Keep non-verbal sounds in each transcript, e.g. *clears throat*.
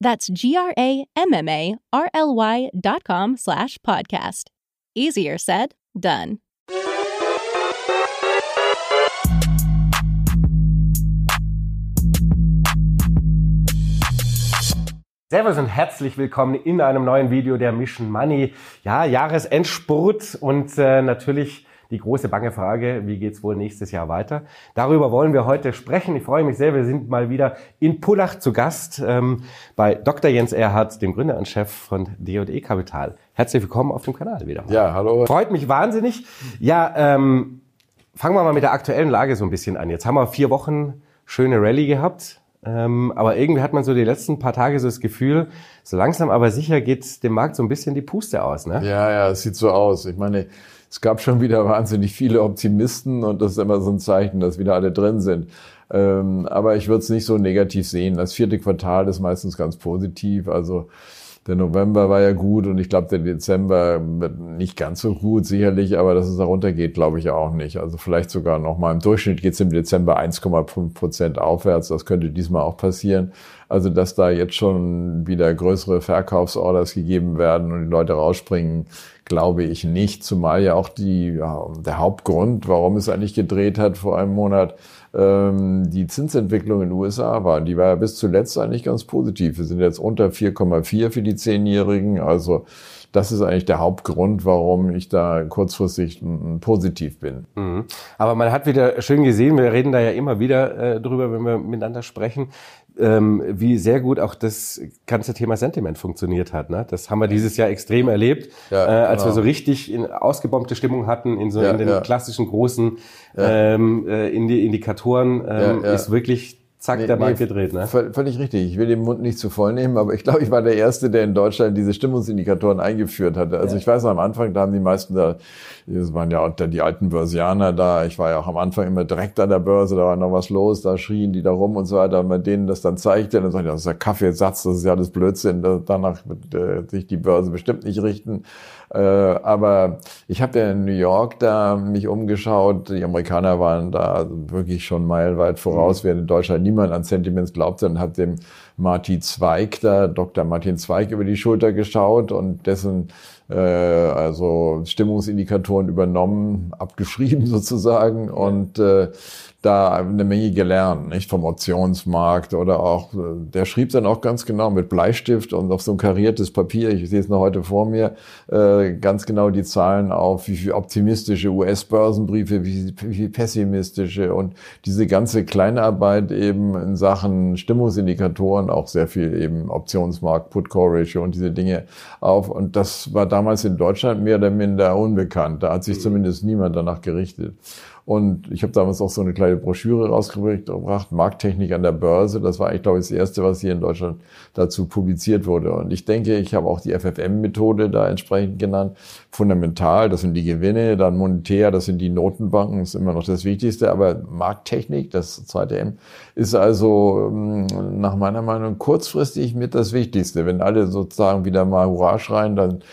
That's G-R-A-M-M-A-R-L-Y dot com slash podcast. Easier said, done. Servus und herzlich willkommen in einem neuen Video der Mission Money. Ja, Jahresendspurt und äh, natürlich die große bange Frage, wie geht's wohl nächstes Jahr weiter? Darüber wollen wir heute sprechen. Ich freue mich sehr, wir sind mal wieder in Pullach zu Gast ähm, bei Dr. Jens Erhardt, dem Gründer und Chef von D&E Kapital. Herzlich willkommen auf dem Kanal wieder. Ja, hallo. Freut mich wahnsinnig. Ja, ähm, fangen wir mal mit der aktuellen Lage so ein bisschen an. Jetzt haben wir vier Wochen schöne Rallye gehabt. Ähm, aber irgendwie hat man so die letzten paar Tage so das Gefühl, so langsam aber sicher geht dem Markt so ein bisschen die Puste aus. Ne? Ja, ja, es sieht so aus. Ich meine, es gab schon wieder wahnsinnig viele Optimisten und das ist immer so ein Zeichen, dass wieder alle drin sind. Ähm, aber ich würde es nicht so negativ sehen. Das vierte Quartal ist meistens ganz positiv. Also der November war ja gut und ich glaube, der Dezember wird nicht ganz so gut, sicherlich, aber dass es da runtergeht, glaube ich auch nicht. Also vielleicht sogar nochmal im Durchschnitt geht es im Dezember 1,5 Prozent aufwärts. Das könnte diesmal auch passieren. Also dass da jetzt schon wieder größere Verkaufsorders gegeben werden und die Leute rausspringen, glaube ich nicht. Zumal ja auch die, ja, der Hauptgrund, warum es eigentlich gedreht hat vor einem Monat, ähm, die Zinsentwicklung in den USA war. Die war ja bis zuletzt eigentlich ganz positiv. Wir sind jetzt unter 4,4 für die Zehnjährigen. Also das ist eigentlich der Hauptgrund, warum ich da kurzfristig positiv bin. Mhm. Aber man hat wieder schön gesehen, wir reden da ja immer wieder äh, drüber, wenn wir miteinander sprechen, ähm, wie sehr gut auch das ganze Thema Sentiment funktioniert hat. Ne? Das haben wir dieses Jahr extrem erlebt, ja, äh, als genau. wir so richtig in ausgebombte Stimmung hatten in so ja, in den ja. klassischen großen ähm, äh, Indikatoren ähm, ist wirklich zack, nee, der Markt nee, gedreht. Ne? Völlig richtig. Ich will den Mund nicht zu voll nehmen, aber ich glaube, ich war der Erste, der in Deutschland diese Stimmungsindikatoren eingeführt hatte. Also ja. ich weiß noch, am Anfang, da haben die meisten da, das waren ja auch die alten Börsianer da, ich war ja auch am Anfang immer direkt an der Börse, da war noch was los, da schrien die da rum und so weiter. Und bei denen das dann zeigte, dann sagte ich, das ist der Kaffeesatz, das ist ja alles Blödsinn, danach wird äh, sich die Börse bestimmt nicht richten. Äh, aber ich habe ja in New York da mich umgeschaut. Die Amerikaner waren da wirklich schon meilenweit voraus, mhm. während in Deutschland niemand an Sentiments glaubte und hat dem Martin Zweig da, Dr. Martin Zweig über die Schulter geschaut und dessen äh, also Stimmungsindikatoren übernommen, abgeschrieben *laughs* sozusagen und äh, da eine Menge gelernt, nicht vom Optionsmarkt oder auch, äh, der schrieb dann auch ganz genau mit Bleistift und auf so ein kariertes Papier, ich sehe es noch heute vor mir, äh, ganz genau die Zahlen auf, wie viel optimistische US-Börsenbriefe, wie, wie viel pessimistische und diese ganze Kleinarbeit eben in Sachen Stimmungsindikatoren, auch sehr viel eben Optionsmarkt, Put-Call-Ratio und diese Dinge auf und das war damals in Deutschland mehr oder minder unbekannt, da hat sich mhm. zumindest niemand danach gerichtet. Und ich habe damals auch so eine kleine Broschüre rausgebracht, Markttechnik an der Börse. Das war eigentlich, glaube ich, das Erste, was hier in Deutschland dazu publiziert wurde. Und ich denke, ich habe auch die FFM-Methode da entsprechend genannt. Fundamental, das sind die Gewinne, dann monetär, das sind die Notenbanken, ist immer noch das Wichtigste. Aber Markttechnik, das zweite M, ist also ähm, nach meiner Meinung kurzfristig mit das Wichtigste. Wenn alle sozusagen wieder mal Hurra schreien, dann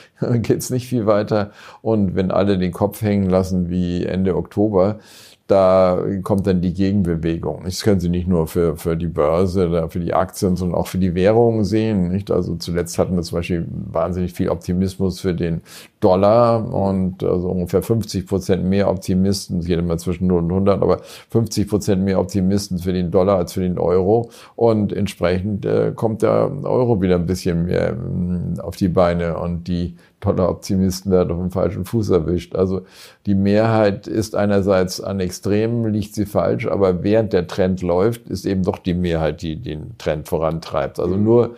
geht's nicht viel weiter. Und wenn alle den Kopf hängen lassen wie Ende Oktober, da kommt dann die Gegenbewegung. Das können Sie nicht nur für, für die Börse oder für die Aktien, sondern auch für die Währungen sehen. Nicht? Also zuletzt hatten wir zum Beispiel wahnsinnig viel Optimismus für den Dollar und also ungefähr 50 Prozent mehr Optimisten, es geht immer zwischen 0 und 100, aber 50 Prozent mehr Optimisten für den Dollar als für den Euro und entsprechend äh, kommt der Euro wieder ein bisschen mehr äh, auf die Beine und die Dollar-Optimisten werden auf dem falschen Fuß erwischt. Also die Mehrheit ist einerseits an Extremen, liegt sie falsch, aber während der Trend läuft, ist eben doch die Mehrheit, die den Trend vorantreibt. Also nur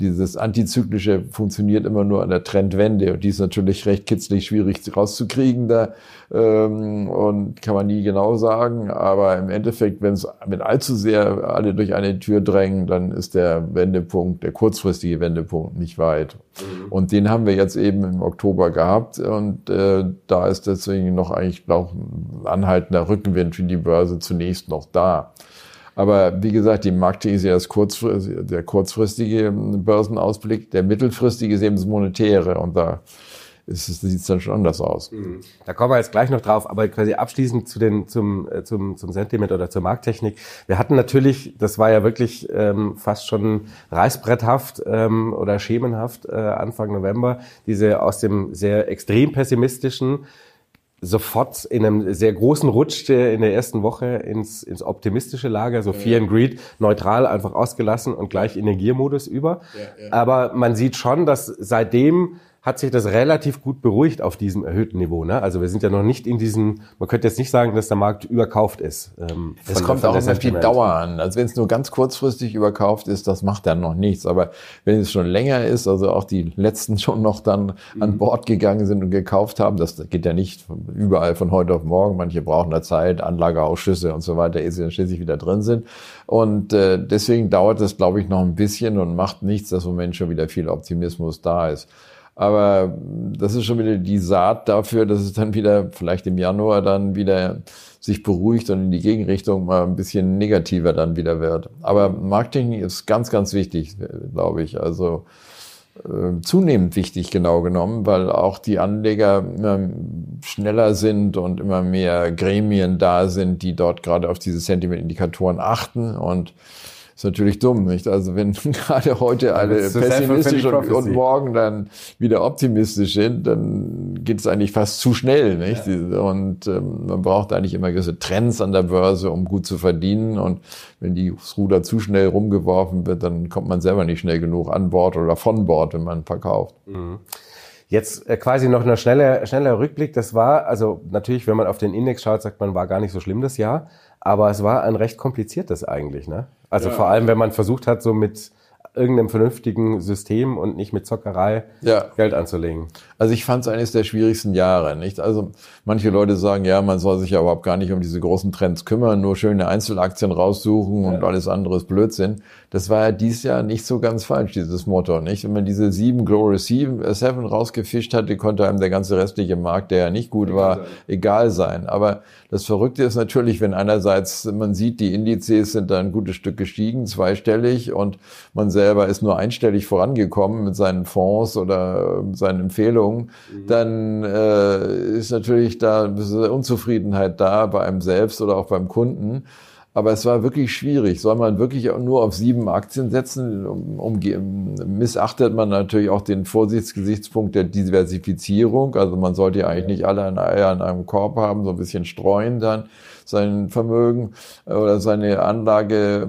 dieses Antizyklische funktioniert immer nur an der Trendwende und die ist natürlich recht kitzlig schwierig rauszukriegen da ähm, und kann man nie genau sagen, aber im Endeffekt, wenn es mit allzu sehr alle durch eine Tür drängen, dann ist der Wendepunkt, der kurzfristige Wendepunkt nicht weit. Mhm. Und den haben wir jetzt eben im Oktober gehabt und äh, da ist deswegen noch eigentlich auch ein anhaltender Rückenwind für die Börse zunächst noch da. Aber wie gesagt, die Markte ist ja das kurzfristige, der kurzfristige Börsenausblick. Der mittelfristige ist eben das Monetäre und da sieht es dann schon anders aus. Mhm. Da kommen wir jetzt gleich noch drauf, aber quasi abschließend zu den, zum, äh, zum, zum Sentiment oder zur Markttechnik. Wir hatten natürlich, das war ja wirklich ähm, fast schon reißbretthaft ähm, oder schemenhaft äh, Anfang November, diese aus dem sehr extrem pessimistischen sofort in einem sehr großen Rutsch in der ersten Woche ins, ins optimistische Lager, so Fear and Greed, neutral einfach ausgelassen und gleich in den Giermodus über. Ja, ja. Aber man sieht schon, dass seitdem hat sich das relativ gut beruhigt auf diesem erhöhten Niveau. Ne? Also wir sind ja noch nicht in diesen, man könnte jetzt nicht sagen, dass der Markt überkauft ist. Ähm, es kommt auch auf die Dauer an. Also wenn es nur ganz kurzfristig überkauft ist, das macht dann noch nichts. Aber wenn es schon länger ist, also auch die letzten *laughs* schon noch dann mhm. an Bord gegangen sind und gekauft haben, das geht ja nicht überall von heute auf morgen. Manche brauchen da Zeit, Anlageausschüsse und so weiter, ehe sie dann schließlich wieder drin sind. Und äh, deswegen dauert das, glaube ich, noch ein bisschen und macht nichts, dass im Moment schon wieder viel Optimismus da ist. Aber das ist schon wieder die Saat dafür, dass es dann wieder vielleicht im Januar dann wieder sich beruhigt und in die Gegenrichtung mal ein bisschen negativer dann wieder wird. Aber Marketing ist ganz, ganz wichtig, glaube ich. Also äh, zunehmend wichtig genau genommen, weil auch die Anleger immer schneller sind und immer mehr Gremien da sind, die dort gerade auf diese Sentiment-Indikatoren achten und ist natürlich dumm, nicht? Also wenn *laughs* gerade heute alle pessimistisch und, und, morgen dann wieder optimistisch sind, dann geht es eigentlich fast zu schnell, nicht? Ja. Und ähm, man braucht eigentlich immer gewisse Trends an der Börse, um gut zu verdienen. Und wenn die, das Ruder zu schnell rumgeworfen wird, dann kommt man selber nicht schnell genug an Bord oder von Bord, wenn man verkauft. Mhm. Jetzt äh, quasi noch ein schneller, schneller Rückblick. Das war, also natürlich, wenn man auf den Index schaut, sagt man, war gar nicht so schlimm das Jahr. Aber es war ein recht kompliziertes eigentlich, ne? Also ja. vor allem, wenn man versucht hat, so mit irgendeinem vernünftigen System und nicht mit Zockerei ja. Geld anzulegen. Also ich fand es eines der schwierigsten Jahre. Nicht? Also manche Leute sagen, ja, man soll sich ja überhaupt gar nicht um diese großen Trends kümmern, nur schöne Einzelaktien raussuchen ja. und alles andere ist Blödsinn. Das war ja dieses Jahr nicht so ganz falsch, dieses Motto. Nicht? Wenn man diese sieben Glorious Seven, äh, Seven rausgefischt hatte, konnte einem der ganze restliche Markt, der ja nicht gut war, sein. egal sein. Aber das Verrückte ist natürlich, wenn einerseits man sieht, die Indizes sind da ein gutes Stück gestiegen, zweistellig, und man selber ist nur einstellig vorangekommen mit seinen Fonds oder seinen Empfehlungen, mhm. dann äh, ist natürlich da Unzufriedenheit da bei einem selbst oder auch beim Kunden. Aber es war wirklich schwierig. Soll man wirklich nur auf sieben Aktien setzen? Um, um, missachtet man natürlich auch den Vorsichtsgesichtspunkt der Diversifizierung. Also man sollte ja eigentlich nicht alle Eier in einem Korb haben, so ein bisschen streuen dann sein Vermögen äh, oder seine Anlage,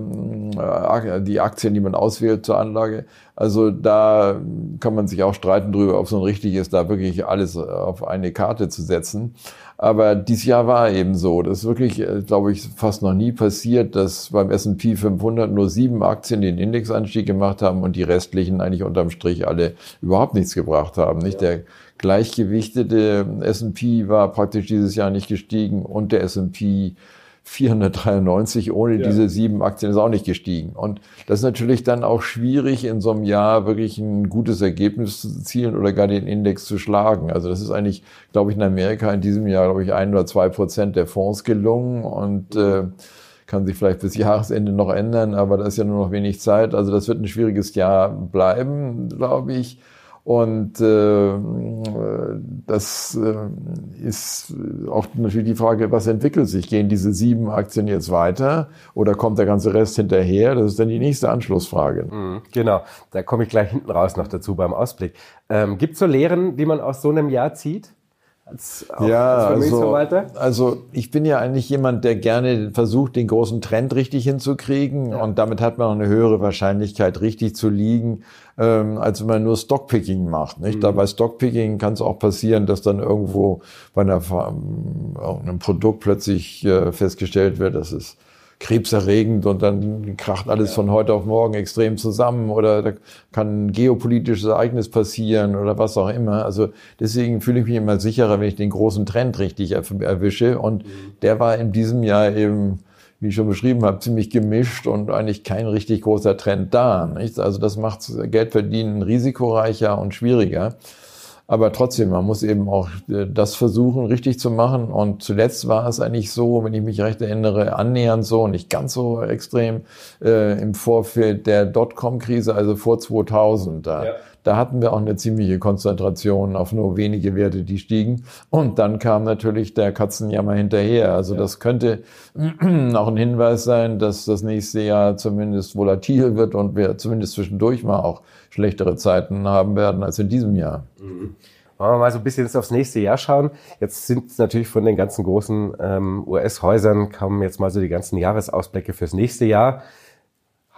äh, die Aktien, die man auswählt zur Anlage. Also da kann man sich auch streiten drüber, ob es so richtig ist, da wirklich alles auf eine Karte zu setzen. Aber dieses Jahr war eben so. Das ist wirklich, äh, glaube ich, fast noch nie passiert, dass beim S&P 500 nur sieben Aktien den Indexanstieg gemacht haben und die restlichen eigentlich unterm Strich alle überhaupt nichts gebracht haben. Nicht ja. der gleichgewichtete S&P war praktisch dieses Jahr nicht gestiegen und der S&P 493 ohne ja. diese sieben Aktien ist auch nicht gestiegen. Und das ist natürlich dann auch schwierig, in so einem Jahr wirklich ein gutes Ergebnis zu zielen oder gar den Index zu schlagen. Also das ist eigentlich, glaube ich, in Amerika in diesem Jahr, glaube ich, ein oder zwei Prozent der Fonds gelungen und äh, kann sich vielleicht bis Jahresende noch ändern, aber da ist ja nur noch wenig Zeit. Also das wird ein schwieriges Jahr bleiben, glaube ich. Und äh, das äh, ist auch natürlich die Frage, was entwickelt sich? Gehen diese sieben Aktien jetzt weiter oder kommt der ganze Rest hinterher? Das ist dann die nächste Anschlussfrage. Mhm, genau, da komme ich gleich hinten raus noch dazu beim Ausblick. Ähm, Gibt es so Lehren, die man aus so einem Jahr zieht? Als, ja, als also, also ich bin ja eigentlich jemand, der gerne versucht, den großen Trend richtig hinzukriegen ja. und damit hat man auch eine höhere Wahrscheinlichkeit, richtig zu liegen, ähm, als wenn man nur Stockpicking macht. Nicht? Mhm. Da bei Stockpicking kann es auch passieren, dass dann irgendwo bei einer, einem Produkt plötzlich äh, festgestellt wird, dass es krebserregend und dann kracht alles von heute auf morgen extrem zusammen oder da kann ein geopolitisches Ereignis passieren oder was auch immer. Also deswegen fühle ich mich immer sicherer, wenn ich den großen Trend richtig erwische und mhm. der war in diesem Jahr eben wie ich schon beschrieben habe, ziemlich gemischt und eigentlich kein richtig großer Trend da. Nicht? Also das macht Geldverdienen risikoreicher und schwieriger. Aber trotzdem, man muss eben auch äh, das versuchen, richtig zu machen. Und zuletzt war es eigentlich so, wenn ich mich recht erinnere, annähernd so, nicht ganz so extrem, äh, im Vorfeld der Dotcom-Krise, also vor 2000. Da, ja. Da hatten wir auch eine ziemliche Konzentration auf nur wenige Werte, die stiegen. Und dann kam natürlich der Katzenjammer hinterher. Also ja. das könnte *clears throat* auch ein Hinweis sein, dass das nächste Jahr zumindest volatil wird und wir zumindest zwischendurch mal auch schlechtere Zeiten haben werden als in diesem Jahr. Mhm. Wollen wir mal so ein bisschen jetzt aufs nächste Jahr schauen. Jetzt sind natürlich von den ganzen großen ähm, US-Häusern kommen jetzt mal so die ganzen Jahresausblicke fürs nächste Jahr.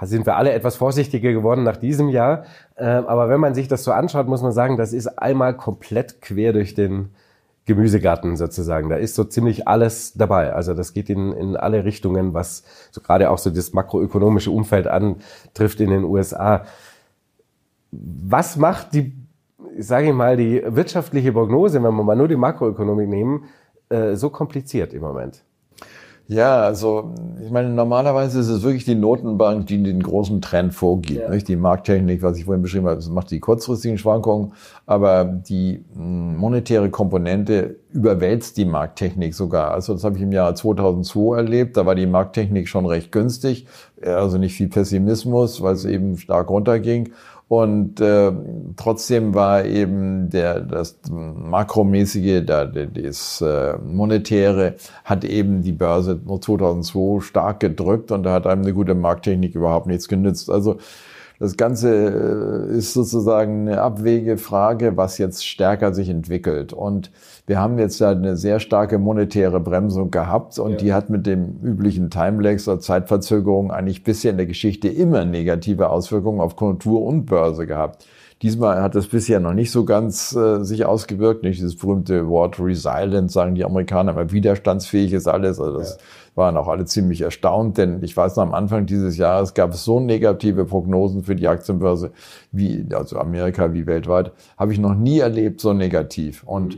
Sind wir alle etwas vorsichtiger geworden nach diesem Jahr. Ähm, aber wenn man sich das so anschaut, muss man sagen, das ist einmal komplett quer durch den Gemüsegarten sozusagen. Da ist so ziemlich alles dabei. Also das geht in, in alle Richtungen, was so gerade auch so das makroökonomische Umfeld antrifft in den USA. Was macht die, sage ich mal, die wirtschaftliche Prognose, wenn wir mal nur die Makroökonomik nehmen, äh, so kompliziert im Moment? Ja, also ich meine, normalerweise ist es wirklich die Notenbank, die den großen Trend vorgibt. Ja. Nicht? Die Markttechnik, was ich vorhin beschrieben habe, das macht die kurzfristigen Schwankungen, aber die hm, monetäre Komponente überwälzt die Markttechnik sogar. Also das habe ich im Jahr 2002 erlebt, da war die Markttechnik schon recht günstig, also nicht viel Pessimismus, weil es eben stark runterging. Und äh, trotzdem war eben der das makromäßige, der, das äh, monetäre hat eben die Börse 2002 stark gedrückt und da hat einem eine gute Markttechnik überhaupt nichts genützt. Also das Ganze äh, ist sozusagen eine Abwegefrage, was jetzt stärker sich entwickelt. Und wir haben jetzt ja eine sehr starke monetäre Bremsung gehabt und ja. die hat mit dem üblichen Timelags oder Zeitverzögerung eigentlich bisher in der Geschichte immer negative Auswirkungen auf Konjunktur und Börse gehabt. Diesmal hat das bisher noch nicht so ganz äh, sich ausgewirkt. Nicht dieses berühmte Wort resilient, sagen die Amerikaner, aber widerstandsfähig ist alles. Also das ja. Waren auch alle ziemlich erstaunt, denn ich weiß noch, am Anfang dieses Jahres gab es so negative Prognosen für die Aktienbörse, wie, also Amerika wie weltweit, habe ich noch nie erlebt, so negativ. Und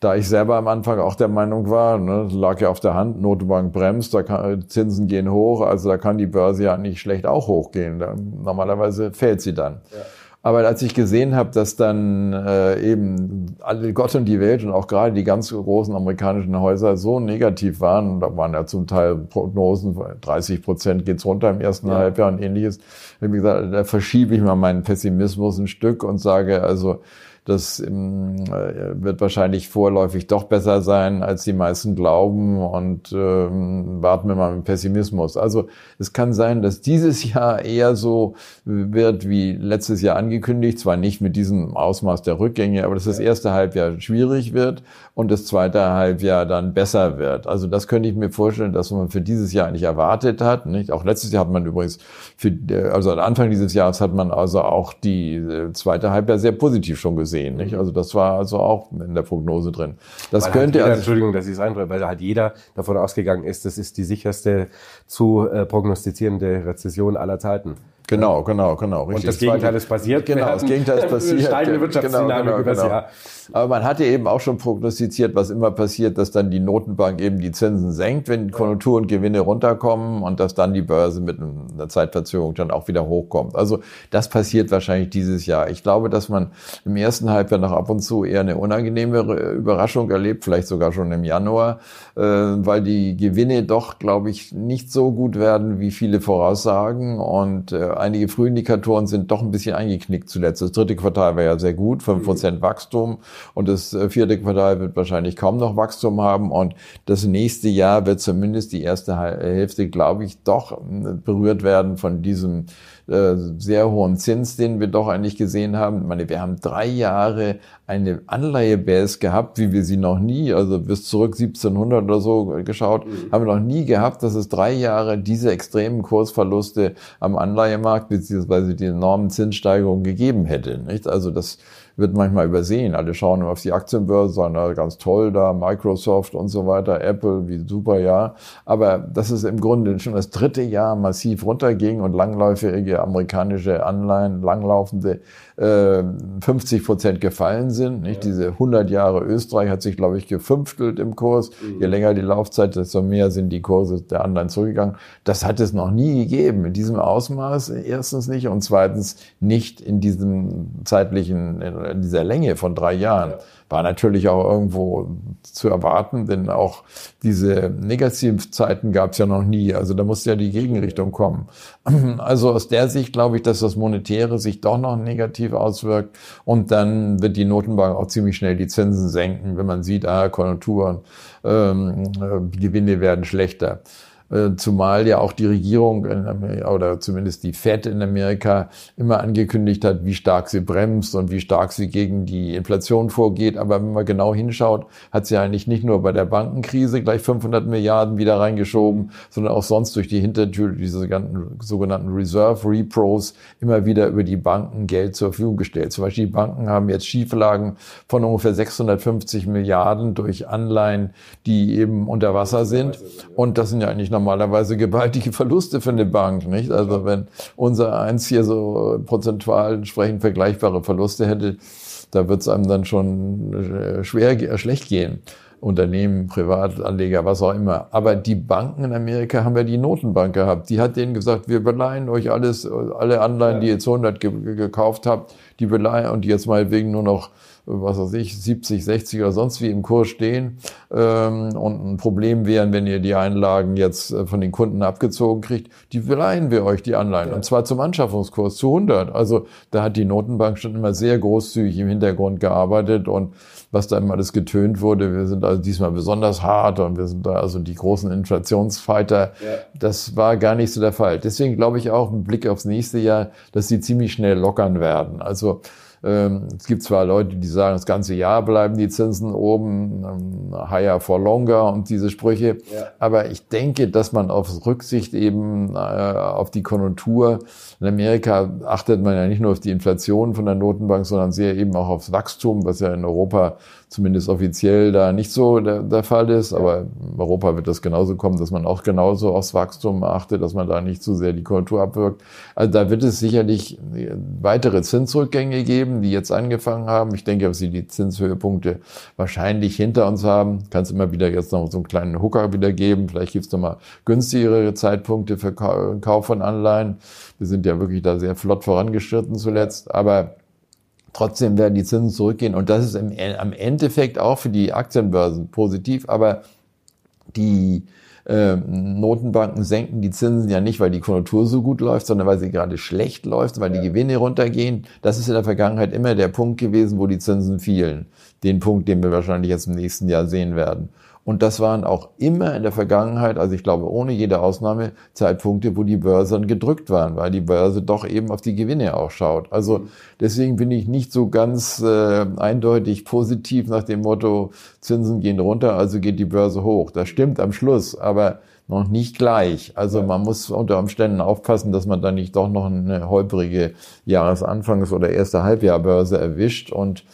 da ich selber am Anfang auch der Meinung war, ne, lag ja auf der Hand, Notenbank bremst, da kann, Zinsen gehen hoch, also da kann die Börse ja nicht schlecht auch hochgehen. Da, normalerweise fällt sie dann. Ja. Aber als ich gesehen habe, dass dann äh, eben alle Gott und die Welt und auch gerade die ganz großen amerikanischen Häuser so negativ waren, da waren ja zum Teil Prognosen, 30 Prozent geht's runter im ersten ja. Halbjahr und ähnliches, habe ich gesagt, da verschiebe ich mal meinen Pessimismus ein Stück und sage also, das ähm, wird wahrscheinlich vorläufig doch besser sein, als die meisten glauben und ähm, warten wir mal mit Pessimismus. Also es kann sein, dass dieses *laughs* Jahr eher so wird wie letztes Jahr angekündigt, zwar nicht mit diesem Ausmaß der Rückgänge, aber dass das erste Halbjahr schwierig wird und das zweite Halbjahr dann besser wird. Also das könnte ich mir vorstellen, dass man für dieses Jahr nicht erwartet hat. Nicht? Auch letztes Jahr hat man übrigens, für, also Anfang dieses Jahres hat man also auch die äh, zweite Halbjahr sehr positiv schon gesehen sehen. Nicht? Also das war also auch in der Prognose drin. Das weil könnte halt jeder, also, Entschuldigung, dass ich es einbreche, weil halt jeder davon ausgegangen ist, das ist die sicherste zu äh, prognostizierende Rezession aller Zeiten. Genau, genau, genau. Richtig. Und das Gegenteil ist passiert. Genau, das Gegenteil ist *laughs* passiert. Steigende Wirtschaftsdynamik genau, genau, genau. Aber man hatte eben auch schon prognostiziert, was immer passiert, dass dann die Notenbank eben die Zinsen senkt, wenn Konjunktur und Gewinne runterkommen und dass dann die Börse mit einer Zeitverzögerung dann auch wieder hochkommt. Also das passiert wahrscheinlich dieses Jahr. Ich glaube, dass man im ersten Halbjahr noch ab und zu eher eine unangenehme Überraschung erlebt, vielleicht sogar schon im Januar, äh, weil die Gewinne doch, glaube ich, nicht so gut werden, wie viele voraussagen und äh, einige Frühindikatoren sind doch ein bisschen eingeknickt zuletzt. Das dritte Quartal war ja sehr gut, 5% mhm. Wachstum und das äh, vierte Quartal wird wahrscheinlich kaum noch Wachstum haben und das nächste Jahr wird zumindest die erste Hälfte, glaube ich, doch äh, berührt werden von diesem äh, sehr hohen Zins, den wir doch eigentlich gesehen haben. Ich meine, wir haben drei Jahre eine Anleihebase gehabt, wie wir sie noch nie, also bis zurück 1700 oder so geschaut, mhm. haben wir noch nie gehabt, dass es drei Jahre diese extremen Kursverluste am Anleihemarkt beziehungsweise die enormen Zinssteigerungen gegeben hätte. Nicht? Also das wird manchmal übersehen. Alle schauen auf die Aktienbörse, sagen, na, ganz toll da, Microsoft und so weiter, Apple, wie super, ja. Aber das ist im Grunde schon das dritte Jahr massiv runterging und langläufige amerikanische Anleihen, langlaufende 50 Prozent gefallen sind. Nicht? Ja. Diese 100 Jahre Österreich hat sich, glaube ich, gefünftelt im Kurs. Mhm. Je länger die Laufzeit, desto mehr sind die Kurse der anderen zurückgegangen. Das hat es noch nie gegeben, in diesem Ausmaß erstens nicht und zweitens nicht in diesem zeitlichen, in dieser Länge von drei Jahren. Ja war natürlich auch irgendwo zu erwarten, denn auch diese Negativzeiten gab es ja noch nie. Also da musste ja die Gegenrichtung kommen. Also aus der Sicht glaube ich, dass das Monetäre sich doch noch negativ auswirkt und dann wird die Notenbank auch ziemlich schnell die Zinsen senken, wenn man sieht, ah, Konjunkturen, ähm, äh, Gewinne werden schlechter. Äh, zumal ja auch die Regierung oder zumindest die Fed in Amerika immer angekündigt hat, wie stark sie bremst und wie stark sie gegen die Inflation vorgeht. Aber wenn man genau hinschaut, hat sie eigentlich nicht nur bei der Bankenkrise gleich 500 Milliarden wieder reingeschoben, sondern auch sonst durch die Hintertür diese sogenannten Reserve Repros immer wieder über die Banken Geld zur Verfügung gestellt. Zum Beispiel die Banken haben jetzt Schieflagen von ungefähr 650 Milliarden durch Anleihen, die eben unter Wasser sind. Und das sind ja eigentlich noch normalerweise gewaltige Verluste für eine Bank, nicht? Also wenn unser eins hier so prozentual entsprechend vergleichbare Verluste hätte, da wird es einem dann schon äh, schwer, äh, schlecht gehen. Unternehmen, Privatanleger, was auch immer. Aber die Banken in Amerika haben ja die Notenbank gehabt. Die hat denen gesagt, wir beleihen euch alles, alle Anleihen, die ihr zu 100 gekauft habt, die beleihen und die jetzt mal wegen nur noch was weiß ich, 70, 60 oder sonst wie im Kurs stehen ähm, und ein Problem wären, wenn ihr die Einlagen jetzt äh, von den Kunden abgezogen kriegt, die beleihen wir euch die Anleihen ja. und zwar zum Anschaffungskurs zu 100. Also da hat die Notenbank schon immer sehr großzügig im Hintergrund gearbeitet und was da immer alles getönt wurde, wir sind also diesmal besonders hart und wir sind da also die großen Inflationsfighter. Ja. Das war gar nicht so der Fall. Deswegen glaube ich auch im Blick aufs nächste Jahr, dass sie ziemlich schnell lockern werden. Also es gibt zwar Leute, die sagen, das ganze Jahr bleiben die Zinsen oben, ähm, higher for longer und diese Sprüche. Ja. Aber ich denke, dass man auf Rücksicht eben äh, auf die Konjunktur, in Amerika achtet man ja nicht nur auf die Inflation von der Notenbank, sondern sehr eben auch aufs Wachstum, was ja in Europa zumindest offiziell da nicht so der, der Fall ist. Aber in Europa wird das genauso kommen, dass man auch genauso aufs Wachstum achtet, dass man da nicht zu sehr die Konjunktur abwirkt. Also da wird es sicherlich weitere Zinsrückgänge geben, die jetzt angefangen haben. Ich denke, dass sie die Zinshöhepunkte wahrscheinlich hinter uns haben. Kann es immer wieder jetzt noch so einen kleinen Hooker wieder geben. Vielleicht gibt es noch mal günstigere Zeitpunkte für Kauf von Anleihen. Wir sind ja wirklich da sehr flott vorangeschritten zuletzt. Aber Trotzdem werden die Zinsen zurückgehen und das ist im, am Endeffekt auch für die Aktienbörsen positiv, aber die äh, Notenbanken senken die Zinsen ja nicht, weil die Konjunktur so gut läuft, sondern weil sie gerade schlecht läuft, weil ja. die Gewinne runtergehen. Das ist in der Vergangenheit immer der Punkt gewesen, wo die Zinsen fielen. Den Punkt, den wir wahrscheinlich jetzt im nächsten Jahr sehen werden. Und das waren auch immer in der Vergangenheit, also ich glaube ohne jede Ausnahme, Zeitpunkte, wo die Börsen gedrückt waren, weil die Börse doch eben auf die Gewinne auch schaut. Also deswegen bin ich nicht so ganz äh, eindeutig positiv nach dem Motto, Zinsen gehen runter, also geht die Börse hoch. Das stimmt am Schluss, aber noch nicht gleich. Also man muss unter Umständen aufpassen, dass man da nicht doch noch eine holprige Jahresanfangs- oder erste Halbjahrbörse erwischt und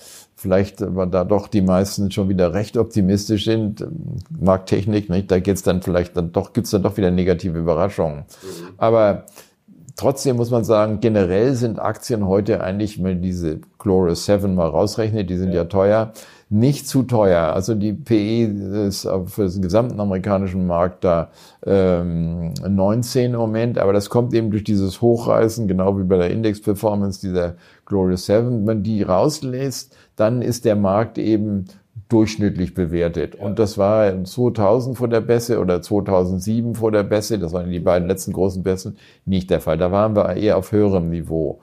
vielleicht aber da doch die meisten schon wieder recht optimistisch sind, Markttechnik, nicht? da geht's dann vielleicht dann doch, gibt's dann doch wieder negative Überraschungen. Mhm. Aber trotzdem muss man sagen, generell sind Aktien heute eigentlich, wenn diese Glorious 7 mal rausrechnet, die sind ja, ja teuer, nicht zu teuer. Also die PE ist für den gesamten amerikanischen Markt da ähm, 19 im Moment, aber das kommt eben durch dieses Hochreißen, genau wie bei der Index-Performance dieser Glorious 7. Wenn man die rauslässt, dann ist der Markt eben durchschnittlich bewertet. Und das war 2000 vor der Bässe oder 2007 vor der Bässe, das waren die beiden letzten großen Bässen, nicht der Fall. Da waren wir eher auf höherem Niveau.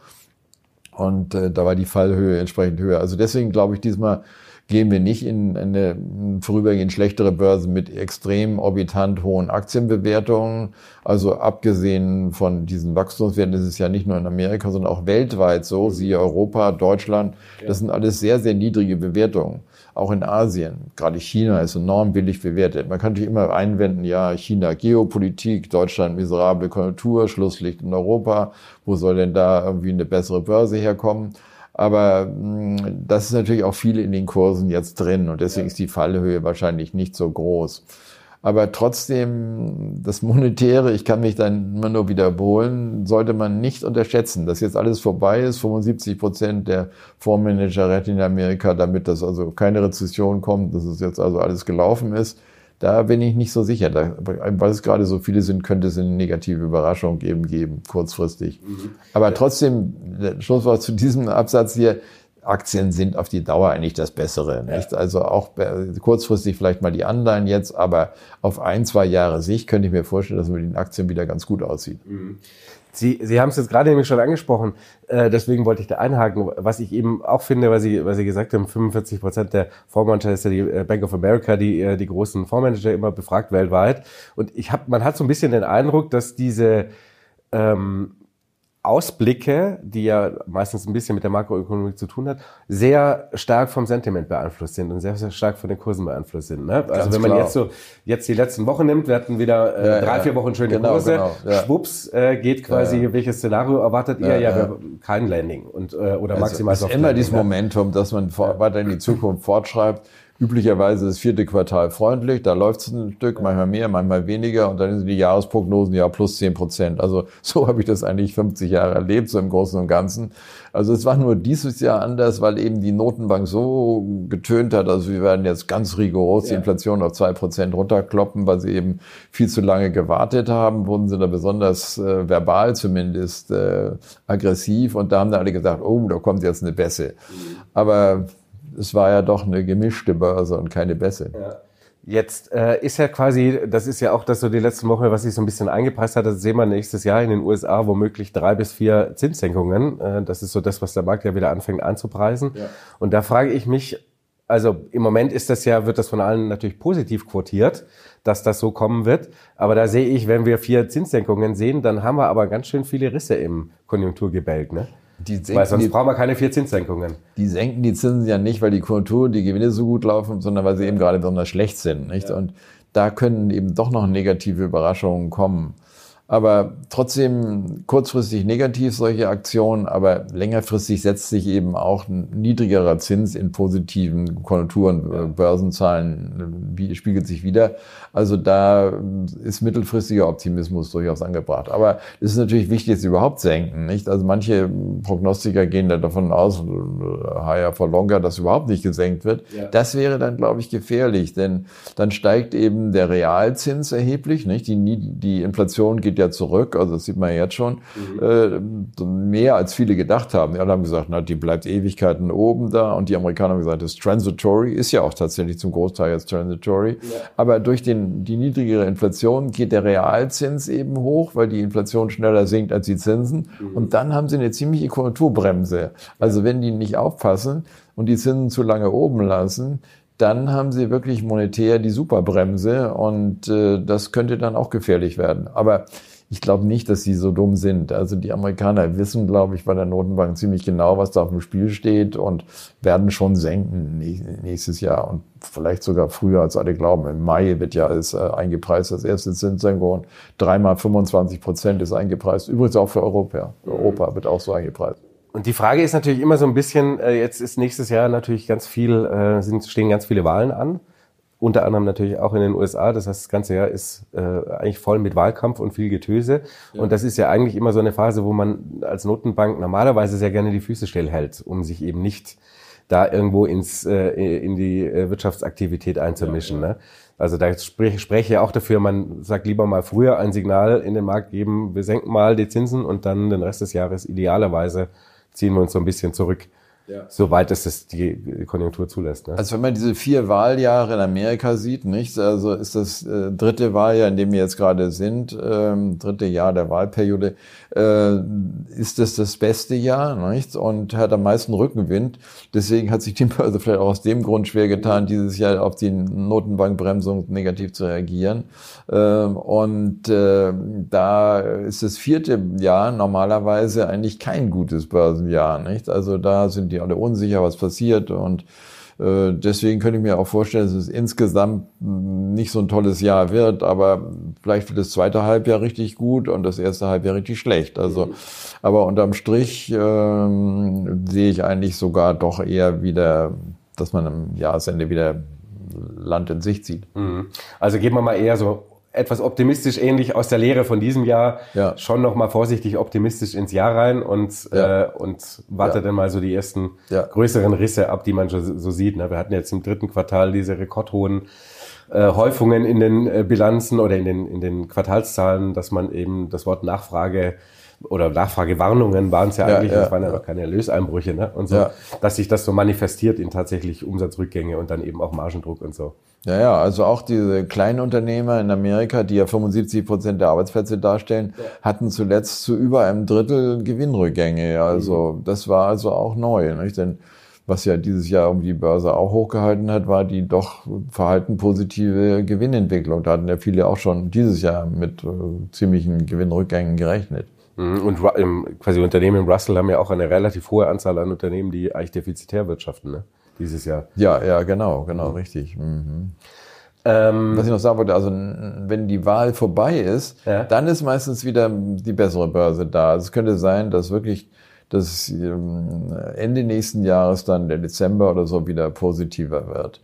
Und äh, da war die Fallhöhe entsprechend höher. Also deswegen glaube ich diesmal, gehen wir nicht in eine vorübergehend schlechtere Börse mit extrem orbitant hohen Aktienbewertungen. Also abgesehen von diesen Wachstumswerten, das ist ja nicht nur in Amerika, sondern auch weltweit so, siehe Europa, Deutschland, das sind alles sehr, sehr niedrige Bewertungen. Auch in Asien, gerade China ist enorm billig bewertet. Man kann natürlich immer einwenden, ja, China Geopolitik, Deutschland miserable Konjunktur, Schlusslicht in Europa, wo soll denn da irgendwie eine bessere Börse herkommen? Aber mh, hm, das ist natürlich auch viel in den Kursen jetzt drin und deswegen ist die Fallhöhe wahrscheinlich nicht so groß. Aber trotzdem, das Monetäre, ich kann mich dann immer nur wiederholen, sollte man nicht unterschätzen, dass jetzt alles vorbei ist. 75 Prozent der Fondsmanager retten in Amerika, damit das also keine Rezession kommt, dass es jetzt also alles gelaufen ist. Da bin ich nicht so sicher. Da, weil es gerade so viele sind, könnte es eine negative Überraschung eben geben, kurzfristig. Mhm. Aber trotzdem, Schlusswort zu diesem Absatz hier, Aktien sind auf die Dauer eigentlich das Bessere. Nicht? Ja. Also auch kurzfristig vielleicht mal die Anleihen jetzt, aber auf ein, zwei Jahre Sicht könnte ich mir vorstellen, dass es mit den Aktien wieder ganz gut aussieht. Mhm. Sie, Sie haben es jetzt gerade nämlich schon angesprochen, äh, deswegen wollte ich da einhaken, was ich eben auch finde, weil Sie, weil Sie gesagt haben, 45 Prozent der Fondsmanager ist ja die äh, Bank of America, die äh, die großen Fondsmanager immer befragt weltweit. Und ich habe, man hat so ein bisschen den Eindruck, dass diese ähm, Ausblicke, die ja meistens ein bisschen mit der Makroökonomik zu tun hat, sehr stark vom Sentiment beeinflusst sind und sehr, sehr stark von den Kursen beeinflusst sind. Ne? Also Ganz wenn man klar. jetzt so jetzt die letzten Wochen nimmt, wir hatten wieder äh, ja, drei, vier Wochen schöne genau, Kurse, genau, ja. schwupps äh, geht quasi, ja, welches Szenario erwartet ihr? Ja, ja, kein Landing und äh, oder also maximal Es ist immer dieses ne? Momentum, dass man weiter in die Zukunft fortschreibt Üblicherweise ist das vierte Quartal freundlich, da läuft es ein Stück, manchmal mehr, manchmal weniger und dann sind die Jahresprognosen ja plus zehn Prozent. Also *laughs* so habe ich das eigentlich 50 Jahre erlebt, so im Großen und Ganzen. Also es war nur dieses Jahr anders, weil eben die Notenbank so getönt hat, also wir werden jetzt ganz rigoros die Inflation auf zwei Prozent runterkloppen, weil sie eben viel zu lange gewartet haben, wurden sie da besonders äh, verbal zumindest äh, aggressiv und da haben da alle gesagt, oh, da kommt jetzt eine Bässe. Mhm. Aber es war ja doch eine gemischte Börse und keine Bässe. Ja. Jetzt äh, ist ja quasi, das ist ja auch das so die letzten Wochen, was sich so ein bisschen eingepreist hat, das sehen wir nächstes Jahr in den USA womöglich drei bis vier Zinssenkungen. Äh, das ist so das, was der Markt ja wieder anfängt einzupreisen. Ja. Und da frage ich mich, also im Moment ist das ja, wird das von allen natürlich positiv quotiert, dass das so kommen wird. Aber da sehe ich, wenn wir vier Zinssenkungen sehen, dann haben wir aber ganz schön viele Risse im Konjunkturgebälk. Ne? Weil sonst die, brauchen wir keine vier Zinssenkungen. Die senken die Zinsen ja nicht, weil die Konjunktur, die Gewinne so gut laufen, sondern weil sie eben gerade besonders schlecht sind. Nicht? Ja. Und da können eben doch noch negative Überraschungen kommen. Aber trotzdem kurzfristig negativ solche Aktionen, aber längerfristig setzt sich eben auch ein niedrigerer Zins in positiven Konjunkturen, ja. Börsenzahlen spiegelt sich wieder. Also da ist mittelfristiger Optimismus durchaus angebracht. Aber es ist natürlich wichtig, dass überhaupt senken. Nicht? Also manche Prognostiker gehen da davon aus, higher for longer, dass überhaupt nicht gesenkt wird. Ja. Das wäre dann, glaube ich, gefährlich, denn dann steigt eben der Realzins erheblich. Nicht? Die, die Inflation geht ja zurück, also das sieht man jetzt schon, mhm. äh, mehr als viele gedacht haben. Die alle haben gesagt, na, die bleibt Ewigkeiten oben da und die Amerikaner haben gesagt, das ist transitory, ist ja auch tatsächlich zum Großteil jetzt transitory. Ja. Aber durch den, die niedrigere Inflation geht der Realzins eben hoch, weil die Inflation schneller sinkt als die Zinsen. Mhm. Und dann haben sie eine ziemliche Konjunkturbremse. Also wenn die nicht aufpassen und die Zinsen zu lange oben lassen, dann haben sie wirklich monetär die Superbremse und äh, das könnte dann auch gefährlich werden. Aber ich glaube nicht, dass sie so dumm sind. Also die Amerikaner wissen, glaube ich, bei der Notenbank ziemlich genau, was da auf dem Spiel steht und werden schon senken nächstes Jahr und vielleicht sogar früher, als alle glauben. Im Mai wird ja alles äh, eingepreist, das erste Zinssenkung. Dreimal 25 Prozent ist eingepreist. Übrigens auch für Europa. Europa wird auch so eingepreist. Und die Frage ist natürlich immer so ein bisschen, äh, jetzt ist nächstes Jahr natürlich ganz viel, äh, sind, stehen ganz viele Wahlen an. Unter anderem natürlich auch in den USA. Das heißt, das ganze Jahr ist äh, eigentlich voll mit Wahlkampf und viel Getöse. Ja. Und das ist ja eigentlich immer so eine Phase, wo man als Notenbank normalerweise sehr gerne die Füße stillhält, um sich eben nicht da irgendwo ins, äh, in die äh, Wirtschaftsaktivität einzumischen. Ja, ja. Ne? Also da spreche sprech ich auch dafür, man sagt lieber mal früher ein Signal in den Markt geben, wir senken mal die Zinsen und dann den Rest des Jahres idealerweise ziehen wir uns so ein bisschen zurück. Ja. Soweit es das die Konjunktur zulässt. Ne? Also wenn man diese vier Wahljahre in Amerika sieht, nicht? Also ist das äh, dritte Wahljahr, in dem wir jetzt gerade sind, ähm, dritte Jahr der Wahlperiode, äh, ist das das beste Jahr, nicht? Und hat am meisten Rückenwind. Deswegen hat sich die Börse *laughs* vielleicht auch aus dem Grund schwer getan, dieses Jahr auf die Notenbankbremsung negativ zu reagieren. Ähm, und äh, da ist das vierte Jahr normalerweise eigentlich kein gutes Börsenjahr, nicht? Also da sind die alle unsicher, was passiert und äh, Deswegen könnte ich mir auch vorstellen, dass es insgesamt nicht so ein tolles Jahr wird, aber vielleicht wird das zweite Halbjahr richtig gut und das erste Halbjahr richtig schlecht. Also, mhm. aber unterm Strich ähm, sehe ich eigentlich sogar doch eher wieder, dass man am Jahresende wieder Land in Sicht zieht. Mhm. Also gehen wir mal eher so etwas optimistisch ähnlich aus der Lehre von diesem Jahr ja. schon noch mal vorsichtig optimistisch ins Jahr rein und ja. äh, und warte ja. dann mal so die ersten größeren Risse ab, die man schon so sieht. Ne? Wir hatten jetzt im dritten Quartal diese rekordhohen äh, Häufungen in den äh, Bilanzen oder in den in den Quartalszahlen, dass man eben das Wort Nachfrage oder Nachfragewarnungen waren es ja, eigentlich, ja, das waren ja noch keine Erlöseinbrüche, ne? Und so, dass sich das so manifestiert in tatsächlich Umsatzrückgänge und dann eben auch Margendruck und so. Ja, ja, also auch diese kleinen Unternehmer in Amerika, die ja 75 Prozent der Arbeitsplätze darstellen, hatten zuletzt zu über einem Drittel Gewinnrückgänge. Also mhm. das war also auch neu. Nicht? Denn was ja dieses Jahr um die Börse auch hochgehalten hat, war die doch verhalten positive Gewinnentwicklung. Da hatten ja viele auch schon dieses Jahr mit äh, ziemlichen Gewinnrückgängen gerechnet. Mhm. Und quasi Unternehmen in Russell haben ja auch eine relativ hohe Anzahl an Unternehmen, die eigentlich defizitär wirtschaften. Ne? dieses Jahr. Ja, ja, genau, genau, mhm. richtig. Mhm. Ähm, Was ich noch sagen wollte, also wenn die Wahl vorbei ist, ja. dann ist meistens wieder die bessere Börse da. Also es könnte sein, dass wirklich das ähm, Ende nächsten Jahres dann der Dezember oder so wieder positiver wird.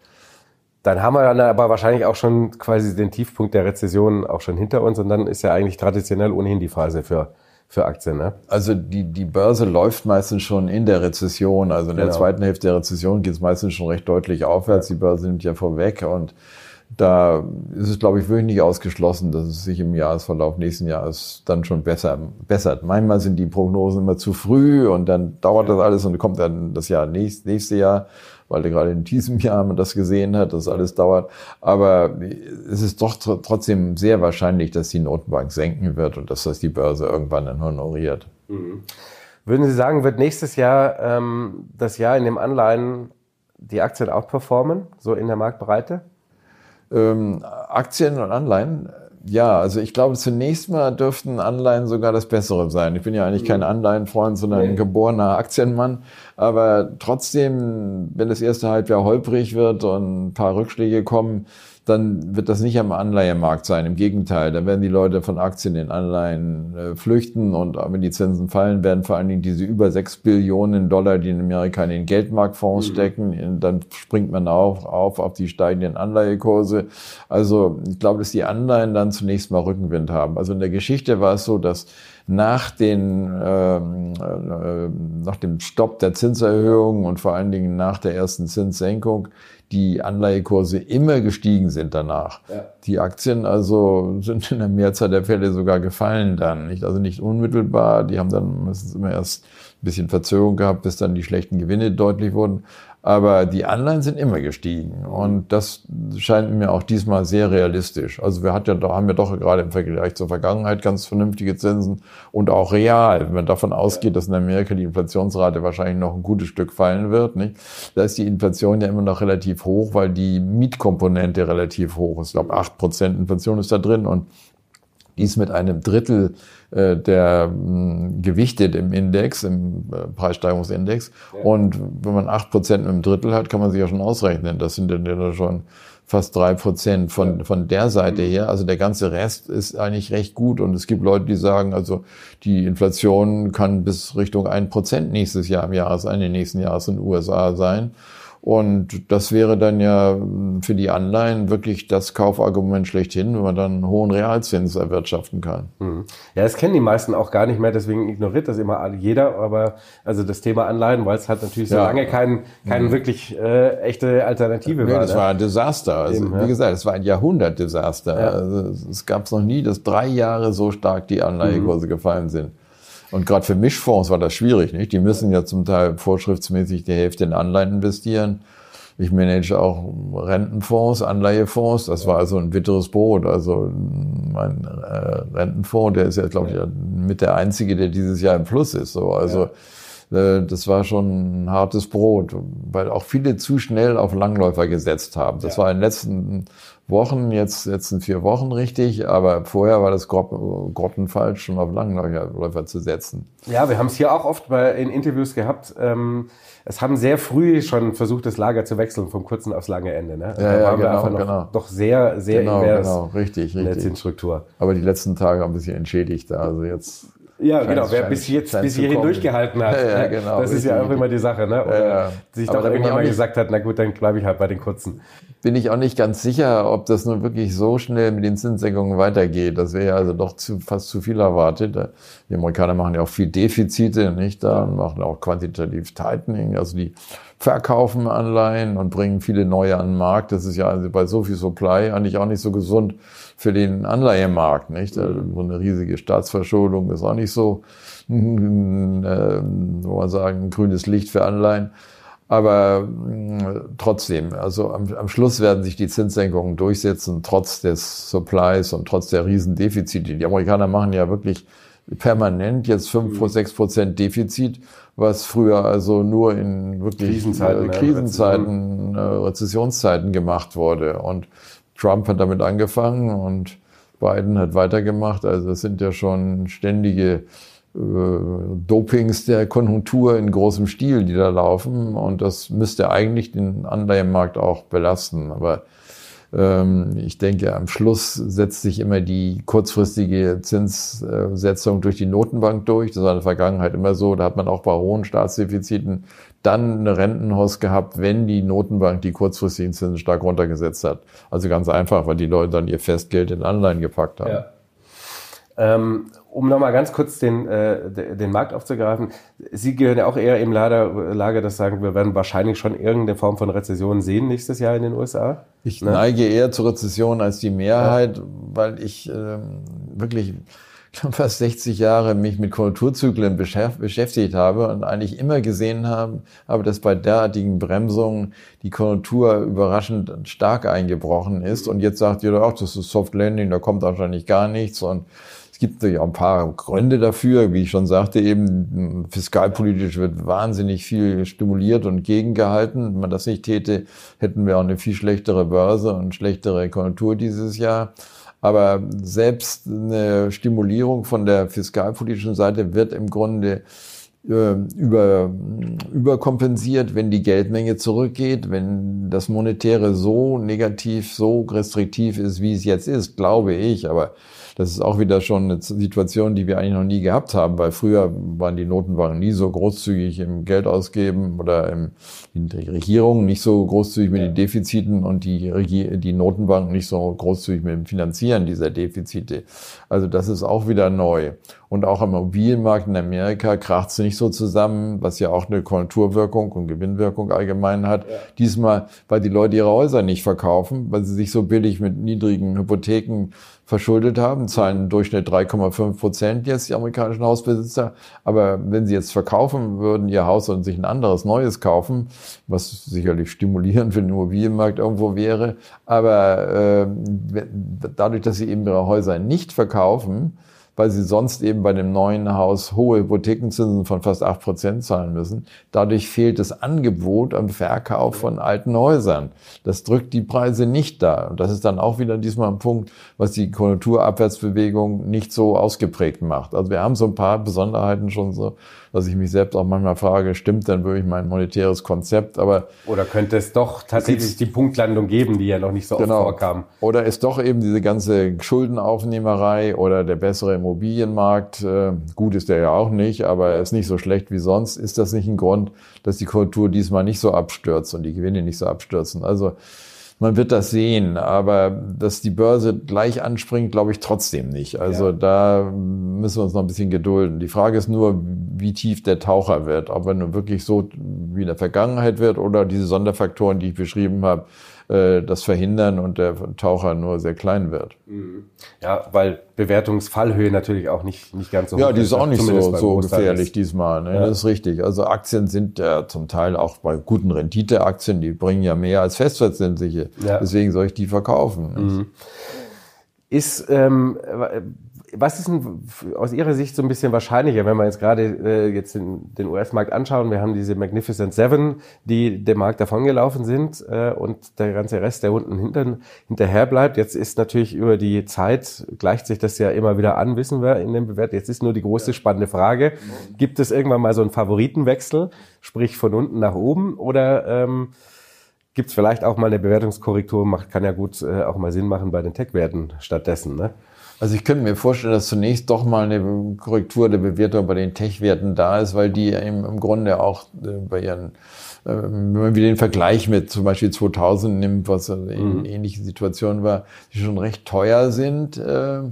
Dann haben wir dann aber wahrscheinlich auch schon quasi den Tiefpunkt der Rezession auch schon hinter uns und dann ist ja eigentlich traditionell ohnehin die Phase für für Aktien. Ne? Also die, die Börse läuft meistens schon in der Rezession. Also in genau. der zweiten Hälfte der Rezession geht es meistens schon recht deutlich aufwärts. Ja. Die Börse nimmt ja vorweg und da ist es, glaube ich, wirklich nicht ausgeschlossen, dass es sich im Jahresverlauf nächsten Jahres dann schon besser bessert. Manchmal sind die Prognosen immer zu früh und dann dauert das alles und kommt dann das Jahr nächst, nächste Jahr weil er gerade in diesem Jahr man das gesehen hat, dass alles dauert. Aber es ist doch tr trotzdem sehr wahrscheinlich, dass die Notenbank senken wird und dass das die Börse irgendwann dann honoriert. Mhm. Würden Sie sagen, wird nächstes Jahr ähm, das Jahr in dem Anleihen die Aktien outperformen, so in der Marktbreite? Ähm, Aktien und Anleihen ja, also ich glaube, zunächst mal dürften Anleihen sogar das Bessere sein. Ich bin ja eigentlich kein mhm. Anleihenfreund, sondern ein geborener Aktienmann. Aber trotzdem, wenn das erste Halbjahr holprig wird und ein paar Rückschläge kommen, dann wird das nicht am Anleihemarkt sein. Im Gegenteil, dann werden die Leute von Aktien in Anleihen äh, flüchten und wenn die Zinsen fallen, werden vor allen Dingen diese über sechs Billionen Dollar, die in Amerika in den Geldmarktfonds mhm. stecken, dann springt man auf, auf auf die steigenden Anleihekurse. Also ich glaube, dass die Anleihen dann zunächst mal Rückenwind haben. Also in der Geschichte war es so, dass nach den ähm, äh, nach dem Stopp der Zinserhöhung und vor allen Dingen nach der ersten Zinssenkung die Anleihekurse immer gestiegen sind danach. Ja. Die Aktien also sind in der Mehrzahl der Fälle sogar gefallen dann, nicht? Also nicht unmittelbar. Die haben dann meistens immer erst ein bisschen Verzögerung gehabt, bis dann die schlechten Gewinne deutlich wurden. Aber die Anleihen sind immer gestiegen. Und das scheint mir auch diesmal sehr realistisch. Also wir hat ja, haben ja doch gerade im Vergleich zur Vergangenheit ganz vernünftige Zinsen und auch real. Wenn man davon ausgeht, dass in Amerika die Inflationsrate wahrscheinlich noch ein gutes Stück fallen wird, nicht? Da ist die Inflation ja immer noch relativ hoch, weil die Mietkomponente relativ hoch ist. Ich glaube, acht Prozent Inflation ist da drin und dies mit einem Drittel der mh, gewichtet im Index, im äh, Preissteigerungsindex. Ja. Und wenn man acht Prozent mit einem Drittel hat, kann man sich ja schon ausrechnen. Das sind dann ja schon fast drei Prozent von, von der Seite mhm. her. Also der ganze Rest ist eigentlich recht gut. Und es gibt Leute, die sagen, also die Inflation kann bis Richtung ein Prozent nächstes Jahr im Jahresende nächsten Jahres in den USA sein. Und das wäre dann ja für die Anleihen wirklich das Kaufargument schlechthin, wenn man dann einen hohen Realzins erwirtschaften kann. Mhm. Ja, das kennen die meisten auch gar nicht mehr, deswegen ignoriert das immer jeder. Aber also das Thema Anleihen, weil es halt natürlich so ja. lange kein, kein mhm. wirklich äh, echte Alternative nee, war. Das ne? war ein Desaster. Also, Eben, ja. Wie gesagt, es war ein Jahrhundertdesaster. Ja. Also, es gab es noch nie, dass drei Jahre so stark die Anleihekurse mhm. gefallen sind. Und gerade für Mischfonds war das schwierig, nicht? Die müssen ja zum Teil vorschriftsmäßig die Hälfte in Anleihen investieren. Ich manage auch Rentenfonds, Anleihefonds. Das war also ein bitteres Brot. Also mein äh, Rentenfonds, der ist ja, glaube ich, mit der einzige, der dieses Jahr im Plus ist. So, also ja das war schon ein hartes Brot, weil auch viele zu schnell auf Langläufer gesetzt haben. Das ja. war in den letzten Wochen, jetzt letzten vier Wochen richtig, aber vorher war das grottenfalsch, schon auf Langläufer zu setzen. Ja, wir haben es hier auch oft bei, in Interviews gehabt. Ähm, es haben sehr früh schon versucht, das Lager zu wechseln vom kurzen aufs lange Ende. Ne? Ja, ja, genau, genau. Doch sehr, sehr genau, invers genau, richtig, richtig. Struktur. Aber die letzten Tage haben ein bisschen entschädigt. Also jetzt ja, genau. Wer bis jetzt, bis hierhin durchgehalten hat. *laughs* Ja, ja, genau. Das ist ja auch immer die Sache, ne? Oder ja, sich doch irgendwann mal gesagt hat, na gut, dann bleibe ich halt bei den kurzen. Bin ich auch nicht ganz sicher, ob das nun wirklich so schnell mit den Zinssenkungen weitergeht. Das wäre ja also doch zu, fast zu viel erwartet. Die Amerikaner machen ja auch viel Defizite, nicht da, machen auch quantitativ Tightening. Also die verkaufen Anleihen und bringen viele neue an den Markt. Das ist ja also bei so viel Supply eigentlich auch nicht so gesund für den Anleihemarkt. Nicht? So eine riesige Staatsverschuldung ist auch nicht so, *laughs* äh, wo man sagen, grünes Licht für Anleihen. Aber äh, trotzdem, also am, am, Schluss werden sich die Zinssenkungen durchsetzen, trotz des Supplies und trotz der Riesendefizite. Die Amerikaner machen ja wirklich permanent jetzt fünf, mhm. sechs Prozent Defizit, was früher also nur in wirklich Krisenzeiten, äh, Krisenzeiten, äh, Rezessionszeiten gemacht wurde. Und Trump hat damit angefangen und Biden hat weitergemacht. Also es sind ja schon ständige äh, Dopings der Konjunktur in großem Stil, die da laufen. Und das müsste eigentlich den Anleihenmarkt auch belasten. Aber ich denke, am Schluss setzt sich immer die kurzfristige Zinssetzung durch die Notenbank durch. Das war in der Vergangenheit immer so. Da hat man auch bei hohen Staatsdefiziten dann eine Rentenhaus gehabt, wenn die Notenbank die kurzfristigen Zinsen stark runtergesetzt hat. Also ganz einfach, weil die Leute dann ihr Festgeld in Anleihen gepackt haben. Ja. Ähm, um nochmal ganz kurz den, äh, den Markt aufzugreifen. Sie gehören ja auch eher im Lager, Lager, das sagen, wir werden wahrscheinlich schon irgendeine Form von Rezession sehen nächstes Jahr in den USA. Ich ne? neige eher zur Rezession als die Mehrheit, ja. weil ich ähm, wirklich fast 60 Jahre mich mit Konjunkturzyklen beschäftigt habe und eigentlich immer gesehen habe, aber dass bei derartigen Bremsungen die Konjunktur überraschend stark eingebrochen ist. Und jetzt sagt jeder auch, das ist Soft Landing, da kommt wahrscheinlich gar nichts. Und es gibt auch ein paar Gründe dafür. Wie ich schon sagte, eben fiskalpolitisch wird wahnsinnig viel stimuliert und gegengehalten. Wenn man das nicht täte, hätten wir auch eine viel schlechtere Börse und schlechtere Konjunktur dieses Jahr. Aber selbst eine Stimulierung von der fiskalpolitischen Seite wird im Grunde äh, über, überkompensiert, wenn die Geldmenge zurückgeht, wenn das Monetäre so negativ, so restriktiv ist, wie es jetzt ist, glaube ich. Aber das ist auch wieder schon eine Situation, die wir eigentlich noch nie gehabt haben, weil früher waren die Notenbanken nie so großzügig im Geld ausgeben oder im, die Regierung nicht so großzügig mit den Defiziten und die, Regie, die Notenbanken nicht so großzügig mit dem Finanzieren dieser Defizite. Also das ist auch wieder neu. Und auch am Immobilienmarkt in Amerika kracht es nicht so zusammen, was ja auch eine Konjunkturwirkung und Gewinnwirkung allgemein hat. Ja. Diesmal, weil die Leute ihre Häuser nicht verkaufen, weil sie sich so billig mit niedrigen Hypotheken verschuldet haben, zahlen im Durchschnitt 3,5 Prozent jetzt die amerikanischen Hausbesitzer. Aber wenn sie jetzt verkaufen würden, ihr Haus und sich ein anderes neues kaufen, was sicherlich stimulierend für den Immobilienmarkt irgendwo wäre, aber äh, dadurch, dass sie eben ihre Häuser nicht verkaufen, weil sie sonst eben bei dem neuen Haus hohe Hypothekenzinsen von fast acht Prozent zahlen müssen. Dadurch fehlt das Angebot am Verkauf von alten Häusern. Das drückt die Preise nicht da. Und das ist dann auch wieder diesmal ein Punkt, was die Konjunkturabwärtsbewegung nicht so ausgeprägt macht. Also wir haben so ein paar Besonderheiten schon so dass ich mich selbst auch manchmal frage, stimmt dann wirklich mein monetäres Konzept? Aber oder könnte es doch tatsächlich die Punktlandung geben, die ja noch nicht so genau. oft vorkam? Oder ist doch eben diese ganze Schuldenaufnehmerei oder der bessere Immobilienmarkt, äh, gut ist der ja auch nicht, aber er ist nicht so schlecht wie sonst. Ist das nicht ein Grund, dass die Kultur diesmal nicht so abstürzt und die Gewinne nicht so abstürzen? Also man wird das sehen, aber dass die Börse gleich anspringt, glaube ich trotzdem nicht. Also ja. da müssen wir uns noch ein bisschen gedulden. Die Frage ist nur, wie tief der Taucher wird, ob er nun wirklich so wie in der Vergangenheit wird oder diese Sonderfaktoren, die ich beschrieben habe, äh, das verhindern und der Taucher nur sehr klein wird. Mhm. Ja, weil Bewertungsfallhöhe natürlich auch nicht, nicht ganz so hoch ist. Ja, die ist auch nicht so, so gefährlich diesmal. Ne? Ja. Das ist richtig. Also Aktien sind ja zum Teil auch bei guten Renditeaktien, die bringen ja mehr als festverzinsliche. Ja. Deswegen soll ich die verkaufen. Mhm. Ist ähm, was ist denn aus Ihrer Sicht so ein bisschen wahrscheinlicher, wenn wir jetzt gerade äh, jetzt den, den US-Markt anschauen? Wir haben diese Magnificent Seven, die dem Markt davongelaufen sind äh, und der ganze Rest, der unten hinter, hinterher bleibt. Jetzt ist natürlich über die Zeit, gleicht sich das ja immer wieder an, wissen wir in dem Bewert. Jetzt ist nur die große spannende Frage, gibt es irgendwann mal so einen Favoritenwechsel, sprich von unten nach oben oder ähm, gibt es vielleicht auch mal eine Bewertungskorrektur, macht, kann ja gut äh, auch mal Sinn machen bei den Tech-Werten stattdessen. Ne? Also ich könnte mir vorstellen, dass zunächst doch mal eine Korrektur der Bewertung bei den Tech-Werten da ist, weil die im, Grunde auch äh, bei ihren, äh, wenn man wieder den Vergleich mit zum Beispiel 2000 nimmt, was eine mhm. ähnliche Situation war, die schon recht teuer sind. Äh,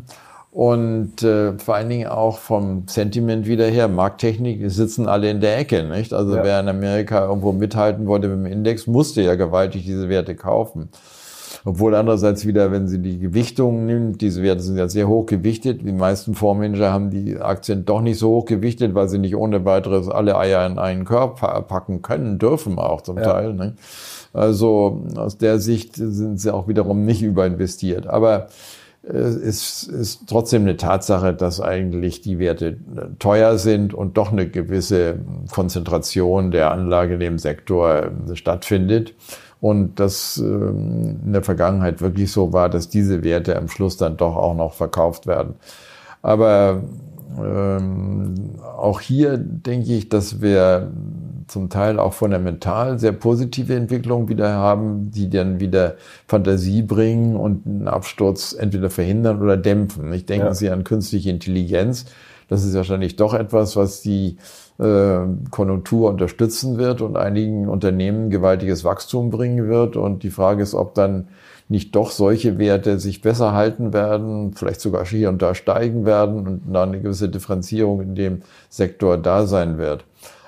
und äh, vor allen Dingen auch vom Sentiment wieder her, Markttechnik, die sitzen alle in der Ecke, nicht? Also ja. wer in Amerika irgendwo mithalten wollte mit dem Index, musste ja gewaltig diese Werte kaufen. Obwohl andererseits wieder, wenn sie die Gewichtung nimmt, diese Werte sind ja sehr hoch gewichtet. Die meisten Fondsmanager haben die Aktien doch nicht so hoch gewichtet, weil sie nicht ohne weiteres alle Eier in einen Korb packen können, dürfen auch zum ja. Teil. Ne? Also aus der Sicht sind sie auch wiederum nicht überinvestiert. Aber es ist, ist trotzdem eine Tatsache, dass eigentlich die Werte teuer sind und doch eine gewisse Konzentration der Anlage in dem Sektor stattfindet. Und das ähm, in der Vergangenheit wirklich so war, dass diese Werte am Schluss dann doch auch noch verkauft werden. Aber ähm, auch hier denke ich, dass wir zum Teil auch fundamental sehr positive Entwicklungen wieder haben, die dann wieder Fantasie bringen und einen Absturz entweder verhindern oder dämpfen. Ich denke ja. Sie an künstliche Intelligenz. Das ist wahrscheinlich doch etwas, was die Konjunktur unterstützen wird und einigen Unternehmen gewaltiges Wachstum bringen wird. Und die Frage ist, ob dann nicht doch solche Werte sich besser halten werden, vielleicht sogar hier und da steigen werden und dann eine gewisse Differenzierung in dem Sektor da sein wird.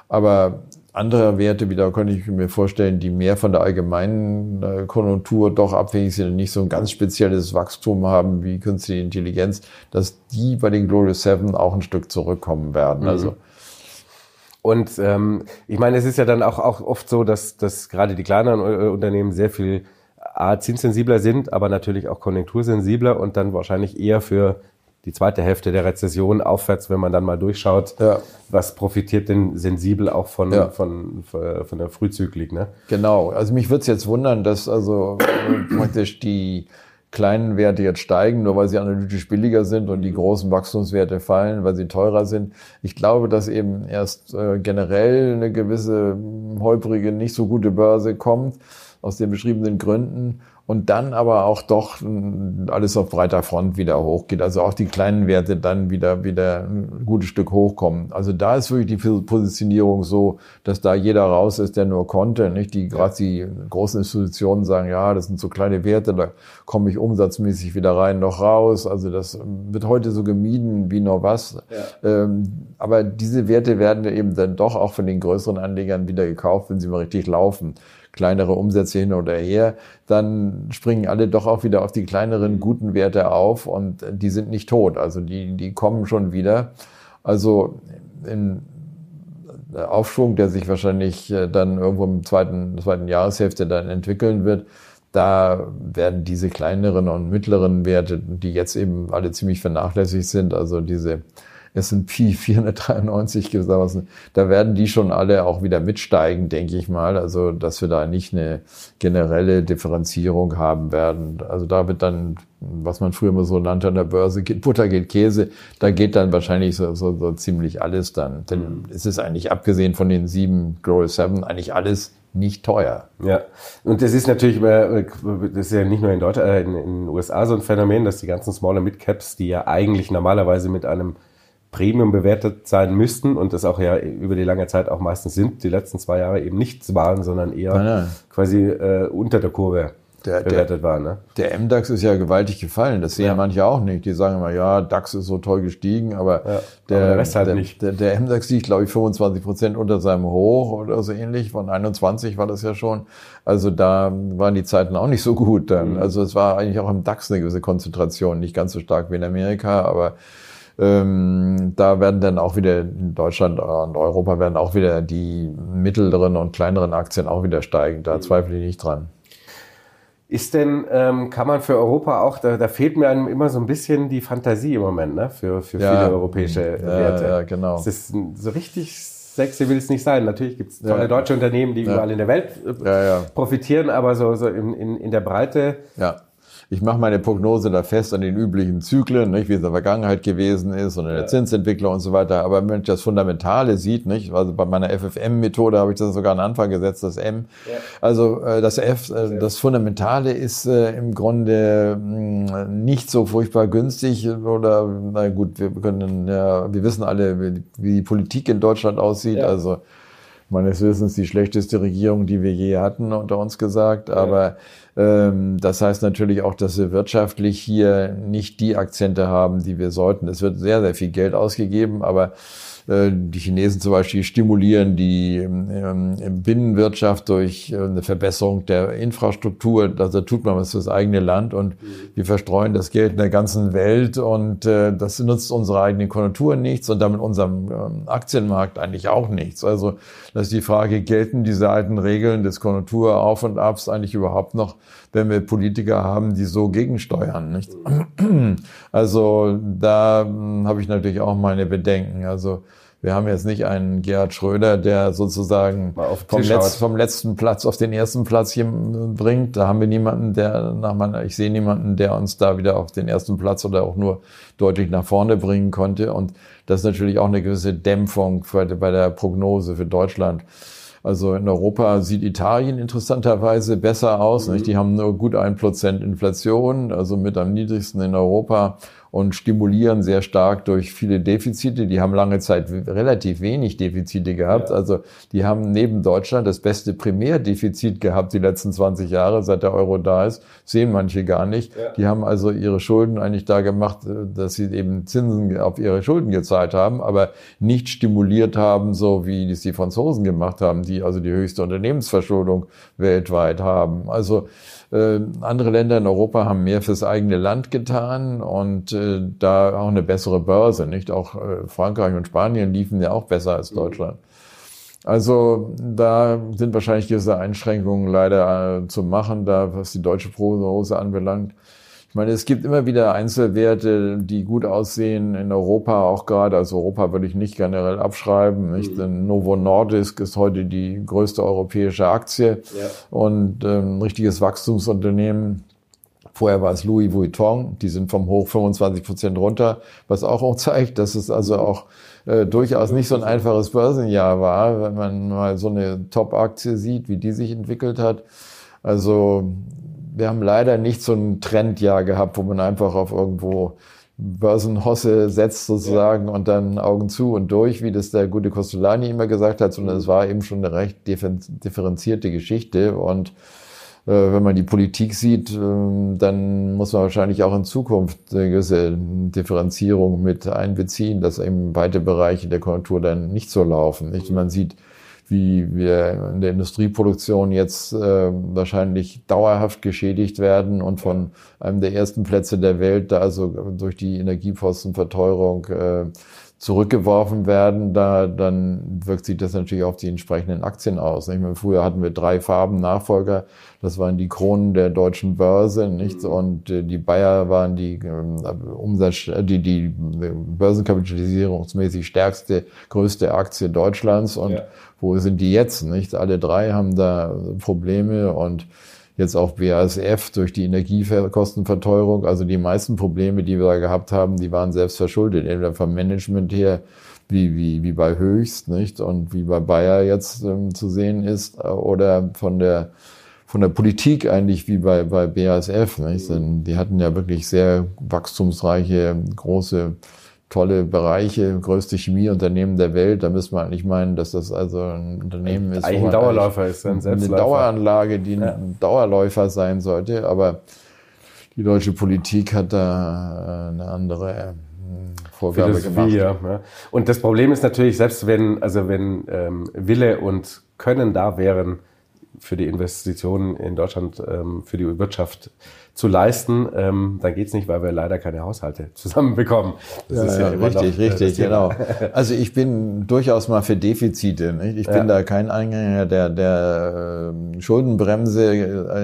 Aber andere Werte wieder könnte ich mir vorstellen, die mehr von der allgemeinen äh, Konjunktur doch abhängig sind und nicht so ein ganz spezielles Wachstum haben wie künstliche Intelligenz, dass die bei den Global Seven auch ein Stück zurückkommen werden. Mhm. Also und ähm, ich meine, es ist ja dann auch, auch oft so, dass, dass gerade die kleineren äh, Unternehmen sehr viel A, zinssensibler sind, aber natürlich auch konjunktursensibler und dann wahrscheinlich eher für die zweite Hälfte der Rezession aufwärts, wenn man dann mal durchschaut, ja. was profitiert denn sensibel auch von, ja. von, von, von der Frühzyklik. Ne? Genau, also mich würde es jetzt wundern, dass also praktisch die kleinen Werte jetzt steigen, nur weil sie analytisch billiger sind und die großen Wachstumswerte fallen, weil sie teurer sind. Ich glaube, dass eben erst äh, generell eine gewisse holprige, nicht so gute Börse kommt, aus den beschriebenen Gründen und dann aber auch doch alles auf breiter Front wieder hochgeht. Also auch die kleinen Werte dann wieder, wieder ein gutes Stück hochkommen. Also da ist wirklich die Positionierung so, dass da jeder raus ist, der nur konnte. Nicht die, gerade die großen Institutionen sagen, ja, das sind so kleine Werte, da komme ich umsatzmäßig wieder rein, noch raus. Also das wird heute so gemieden wie noch was. Ja. Ähm, aber diese Werte werden eben dann doch auch von den größeren Anlegern wieder gekauft, wenn sie mal richtig laufen kleinere Umsätze hin oder her, dann springen alle doch auch wieder auf die kleineren guten Werte auf und die sind nicht tot. Also die, die kommen schon wieder. Also in Aufschwung, der sich wahrscheinlich äh, dann irgendwo im zweiten, zweiten Jahreshälfte dann entwickeln wird, da werden diese kleineren und mittleren Werte, die jetzt eben alle ziemlich vernachlässigt sind, also diese S&P 493 gewissermaßen, da werden die schon alle auch wieder mitsteigen, denke ich mal. Also, dass wir da nicht eine generelle Differenzierung haben werden. Also da wird dann, was man früher immer so nannte an der Börse, geht Butter, geht Käse, da geht dann wahrscheinlich so, so, so ziemlich alles dann. Denn mhm. es ist eigentlich, abgesehen von den sieben Global Seven, eigentlich alles nicht teuer. Ja, und das ist natürlich, das ist ja nicht nur in Deutschland, äh, in, den USA so ein Phänomen, dass die ganzen Smaller Mid Caps, die ja eigentlich normalerweise mit einem Premium bewertet sein müssten und das auch ja über die lange Zeit auch meistens sind, die letzten zwei Jahre eben nichts waren, sondern eher ja, quasi äh, unter der Kurve der, bewertet der, war. Ne? Der MDAX ist ja gewaltig gefallen. Das sehen ja. manche auch nicht. Die sagen immer, ja, DAX ist so toll gestiegen, aber, ja, der, aber der Rest halt der, nicht. Der, der MDAX liegt, glaube ich, 25 Prozent unter seinem Hoch oder so ähnlich. Von 21 war das ja schon. Also da waren die Zeiten auch nicht so gut dann. Mhm. Also es war eigentlich auch im DAX eine gewisse Konzentration, nicht ganz so stark wie in Amerika, aber ähm, da werden dann auch wieder in Deutschland und Europa werden auch wieder die mittleren und kleineren Aktien auch wieder steigen. Da mhm. zweifle ich nicht dran. Ist denn, ähm, kann man für Europa auch, da, da fehlt mir einem immer so ein bisschen die Fantasie im Moment, ne? Für, für ja, viele europäische ja, Werte. Ja, genau. Es ist so richtig sexy will es nicht sein. Natürlich gibt es tolle ja, deutsche Unternehmen, die überall in der Welt äh, profitieren, aber so, so in, in, in der Breite ja ich mache meine Prognose da fest an den üblichen Zyklen, nicht, wie es in der Vergangenheit gewesen ist und in der ja. Zinsentwicklung und so weiter. Aber wenn man das Fundamentale sieht, nicht, also bei meiner FFM-Methode habe ich das sogar an Anfang gesetzt, das M. Ja. Also äh, das F, äh, das Fundamentale ist äh, im Grunde mh, hm, nicht so furchtbar günstig oder na gut, wir können ja, wir wissen alle, wie, wie die Politik in Deutschland aussieht. Ja. Also meines Wissens die schlechteste Regierung, die wir je hatten, unter uns gesagt. Aber das heißt natürlich auch, dass wir wirtschaftlich hier nicht die Akzente haben, die wir sollten. Es wird sehr, sehr viel Geld ausgegeben, aber die Chinesen zum Beispiel stimulieren die ähm, Binnenwirtschaft durch äh, eine Verbesserung der Infrastruktur. Also tut man was fürs eigene Land und mhm. wir verstreuen das Geld in der ganzen Welt und äh, das nutzt unsere eigenen Konjunkturen nichts und damit unserem ähm, Aktienmarkt eigentlich auch nichts. Also das ist die Frage, gelten diese alten Regeln des Konjunkturauf und Abs eigentlich überhaupt noch, wenn wir Politiker haben, die so gegensteuern? Nicht? Mhm. Also da hm, habe ich natürlich auch meine Bedenken. Also wir haben jetzt nicht einen Gerhard Schröder, der sozusagen vom, Letz-, vom, letzten Platz auf den ersten Platz hier bringt. Da haben wir niemanden, der nach meiner, ich sehe niemanden, der uns da wieder auf den ersten Platz oder auch nur deutlich nach vorne bringen konnte. Und das ist natürlich auch eine gewisse Dämpfung bei der Prognose für Deutschland. Also in Europa sieht Italien interessanterweise besser aus. Mhm. Die haben nur gut ein Prozent Inflation, also mit am niedrigsten in Europa und stimulieren sehr stark durch viele Defizite. Die haben lange Zeit relativ wenig Defizite gehabt. Ja. Also die haben neben Deutschland das beste Primärdefizit gehabt die letzten 20 Jahre, seit der Euro da ist. Sehen manche gar nicht. Ja. Die haben also ihre Schulden eigentlich da gemacht, äh, dass sie eben Zinsen auf ihre Schulden gezahlt haben, aber nicht stimuliert haben, so wie es die Franzosen gemacht haben, die also die höchste Unternehmensverschuldung weltweit haben. Also andere Länder in Europa haben mehr fürs eigene Land getan und äh, da auch eine bessere Börse, nicht? Auch äh, Frankreich und Spanien liefen ja auch besser als mhm. Deutschland. Also da sind wahrscheinlich diese Einschränkungen leider äh, zu machen, da was die deutsche Prognose anbelangt. Ich meine, es gibt immer wieder Einzelwerte, die gut aussehen in Europa auch gerade. Also Europa würde ich nicht generell abschreiben. Nicht? Mhm. Novo Nordisk ist heute die größte europäische Aktie ja. und ähm, ein richtiges Wachstumsunternehmen. Vorher war es Louis Vuitton, die sind vom Hoch 25 Prozent runter, was auch *laughs* zeigt, dass es also auch äh, durchaus nicht so ein einfaches Börsenjahr war, wenn man mal so eine Top-Aktie sieht, wie die sich entwickelt hat. Also wir haben leider nicht so ein Trendjahr gehabt, wo man einfach auf irgendwo Börsenhosse setzt sozusagen ja. und dann Augen zu und durch, wie das der gute Costolani immer gesagt hat, sondern es war eben schon eine recht differenzierte Geschichte und äh, wenn man die Politik sieht, äh, dann muss man wahrscheinlich auch in Zukunft eine gewisse Differenzierung mit einbeziehen, dass eben weite Bereiche der Konjunktur dann nicht so laufen. Nicht? Man sieht wie wir in der Industrieproduktion jetzt äh, wahrscheinlich dauerhaft geschädigt werden und von einem der ersten Plätze der Welt, da also durch die Energiepostenverteuerung äh, zurückgeworfen werden, da dann wirkt sich das natürlich auf die entsprechenden Aktien aus. Ich meine, früher hatten wir drei Farben Nachfolger, das waren die Kronen der deutschen Börse, nicht? Mhm. Und äh, die Bayer waren die äh, Umsatz, die die Börsenkapitalisierungsmäßig stärkste, größte Aktie Deutschlands. Und ja. wo sind die jetzt? Nicht? Alle drei haben da Probleme und jetzt auch BASF durch die Energiekostenverteuerung. Also die meisten Probleme, die wir da gehabt haben, die waren selbst verschuldet, entweder vom Management her, wie, wie, wie bei Höchst, nicht? Und wie bei Bayer jetzt ähm, zu sehen ist, oder von der, von der Politik eigentlich wie bei, bei BASF, nicht? Denn die hatten ja wirklich sehr wachstumsreiche, große tolle Bereiche, größte Chemieunternehmen der Welt. Da müsste man eigentlich meinen, dass das also ein Unternehmen ist. Eigentlich ein Dauerläufer ist, ein Eine Daueranlage, die Ja. ein Dauerläufer sein sollte. Aber die deutsche Politik hat da äh, eine andere äh, Vorgabe Philosophie, gemacht. ja. Und das Problem ist natürlich, selbst wenn, also wenn ähm, Wille und Können da wären, für die Investitionen in Deutschland, ähm, für die Wirtschaft zu leisten, ähm, dann geht's nicht, weil wir leider keine Haushalte *laughs* zusammenbekommen. Das Ja, ist ja, immer richtig, noch, äh, richtig, genau. Also ich bin durchaus mal für Defizite. Nicht? Ich bin Ja. da kein Anhänger der, der äh, Schuldenbremse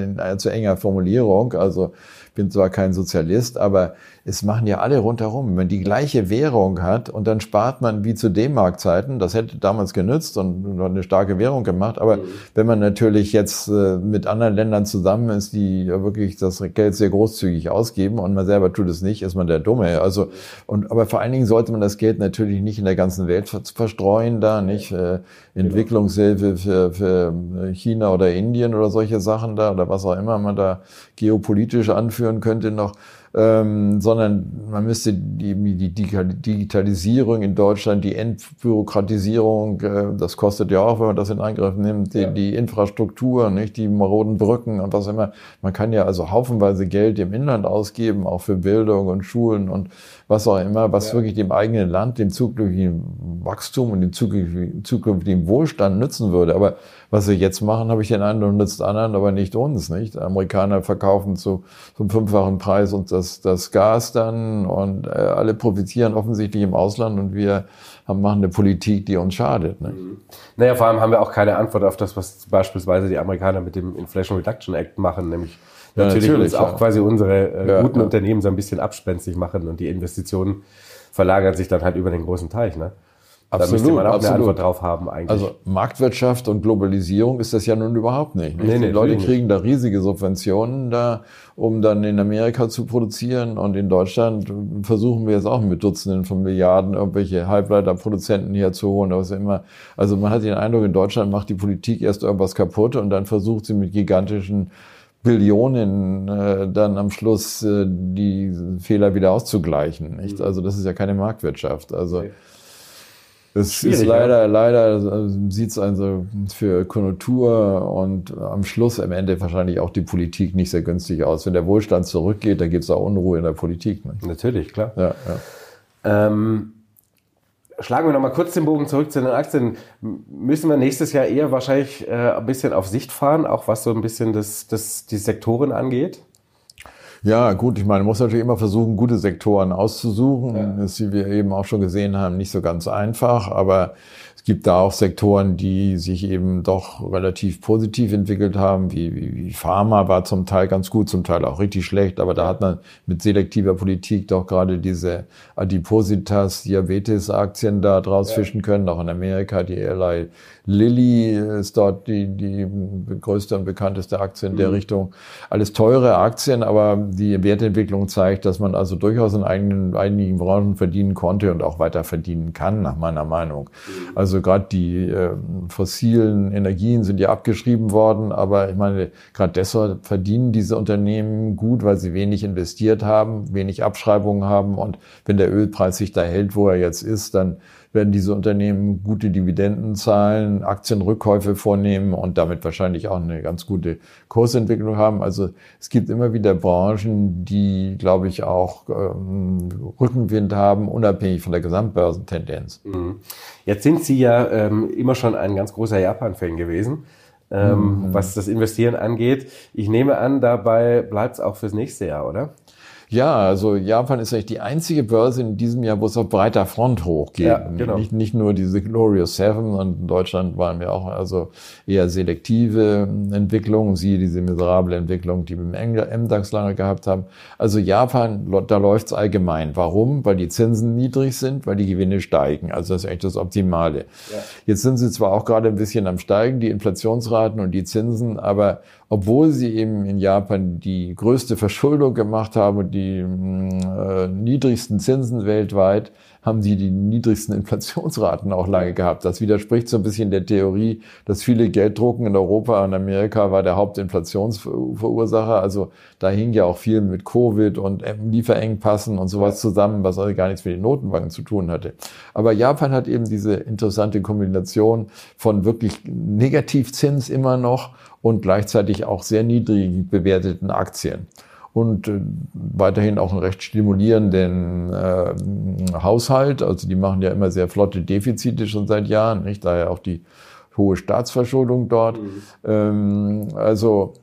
in allzu enger Formulierung. Also bin zwar kein Sozialist, aber es machen ja alle rundherum. Wenn man die gleiche Währung hat und dann spart man wie zu D-Mark-Zeiten, das hätte damals genützt und eine starke Währung gemacht. Aber wenn man natürlich jetzt äh, mit anderen Ländern zusammen ist, die ja wirklich das Geld sehr großzügig ausgeben und man selber tut es nicht, ist man der Dumme. Also und aber vor allen Dingen sollte man das Geld natürlich nicht in der ganzen Welt ver- verstreuen, da nicht äh, Entwicklungshilfe für, für China oder Indien oder solche Sachen da oder was auch immer man da geopolitisch anführen könnte noch ähm, sondern man müsste die, die Digitalisierung in Deutschland, die Entbürokratisierung, äh, das kostet ja auch, wenn man das in Angriff nimmt, die, Ja. die Infrastruktur, nicht die maroden Brücken und was immer. Man kann ja also haufenweise Geld im Inland ausgeben, auch für Bildung und Schulen und was auch immer, was Ja. wirklich dem eigenen Land, dem zukünftigen Wachstum und dem zukünftigen, Wohlstand nützen würde. Aber was sie jetzt machen, habe ich den Eindruck, nützt anderen, aber nicht uns, nicht? Amerikaner verkaufen zu, zum fünffachen Preis uns das, das Gas dann und äh, alle profitieren offensichtlich im Ausland und wir haben, machen eine Politik, die uns schadet. Nicht? Naja, vor allem haben wir auch keine Antwort auf das, was beispielsweise die Amerikaner mit dem Inflation Reduction Act machen, nämlich Ja, natürlich, natürlich, uns auch ja. quasi unsere äh, guten. Unternehmen so ein bisschen abspenstig machen und die Investitionen verlagern sich dann halt über den großen Teich. Ne? da müsste Absolut, man auch absolut. eine Antwort drauf haben eigentlich. Also Marktwirtschaft und Globalisierung ist das ja nun überhaupt nicht. nicht? Nee, nee, die Leute kriegen da riesige Subventionen da, um dann in Amerika zu produzieren und in Deutschland versuchen wir jetzt auch mit Dutzenden von Milliarden irgendwelche Halbleiterproduzenten hier zu holen, was immer. Also man hat den Eindruck, in Deutschland macht die Politik erst irgendwas kaputt und dann versucht sie mit gigantischen Billionen äh, dann am Schluss äh, die Fehler wieder auszugleichen. Nicht? Also das ist ja keine Marktwirtschaft. Also es Schwierig, ist leider, leider sieht es also für Konjunktur und am Schluss am Ende wahrscheinlich auch die Politik nicht sehr günstig aus. Wenn der Wohlstand zurückgeht, dann gibt es auch Unruhe in der Politik. Ne? Natürlich, klar. Ja, ja. Ähm, schlagen wir nochmal kurz den Bogen zurück zu den Aktien. Müssen wir nächstes Jahr eher wahrscheinlich äh, ein bisschen auf Sicht fahren, auch was so ein bisschen das, das, die Sektoren angeht? Ja, gut, ich meine, man muss natürlich immer versuchen, gute Sektoren auszusuchen. Ja. Das, wie wir eben auch schon gesehen haben, nicht so ganz einfach, aber gibt da auch Sektoren, die sich eben doch relativ positiv entwickelt haben, wie, wie, wie Pharma war zum Teil ganz gut, zum Teil auch richtig schlecht, aber da hat man mit selektiver Politik doch gerade diese Adipositas, Diabetes-Aktien da draus fischen können, auch in Amerika, die Eli Lilly ist dort die, die größte und bekannteste Aktie in der Richtung. Alles teure Aktien, aber die Wertentwicklung zeigt, dass man also durchaus in eigenen, einigen Branchen verdienen konnte und auch weiter verdienen kann, nach meiner Meinung. Also gerade die äh, fossilen Energien sind ja abgeschrieben worden, aber ich meine, gerade deshalb verdienen diese Unternehmen gut, weil sie wenig investiert haben, wenig Abschreibungen haben. Und wenn der Ölpreis sich da hält, wo er jetzt ist, dann werden diese Unternehmen gute Dividenden zahlen, Aktienrückkäufe vornehmen und damit wahrscheinlich auch eine ganz gute Kursentwicklung haben. Also es gibt immer wieder Branchen, die, glaube ich, auch ähm, Rückenwind haben, unabhängig von der Gesamtbörsentendenz. Mhm. Jetzt sind Sie ja ähm, immer schon ein ganz großer Japan-Fan gewesen, ähm, was das Investieren angeht. Ich nehme an, dabei bleibt es auch fürs nächste Jahr, oder? Ja, also Japan ist eigentlich die einzige Börse in diesem Jahr, wo es auf breiter Front hochgeht. Ja, genau. nicht, nicht nur diese Glorious Seven und in Deutschland waren wir auch also eher selektive Entwicklungen, siehe diese miserable Entwicklung, die wir im MDAX lange gehabt haben. Also Japan, da läuft's allgemein. Warum? Weil die Zinsen niedrig sind, weil die Gewinne steigen. Also das ist echt das Optimale. Ja. Jetzt sind sie zwar auch gerade ein bisschen am Steigen, die Inflationsraten und die Zinsen, aber obwohl sie eben in Japan die größte Verschuldung gemacht haben und die äh, niedrigsten Zinsen weltweit, haben sie die niedrigsten *laughs* Inflationsraten auch lange gehabt. Das widerspricht so ein bisschen der Theorie, dass viele Geld drucken in Europa und Amerika war der Hauptinflationsverursacher. Also da hing ja auch viel mit Covid und Lieferengpassen und sowas zusammen, was also gar nichts mit den Notenbanken zu tun hatte. Aber Japan hat eben diese interessante Kombination von wirklich Negativzins immer noch und gleichzeitig auch sehr niedrig bewerteten Aktien und äh, weiterhin auch einen recht stimulierenden äh, Haushalt. Also die machen ja immer sehr flotte Defizite schon seit Jahren, nicht? Daher auch die hohe Staatsverschuldung dort. Mhm. Ähm, also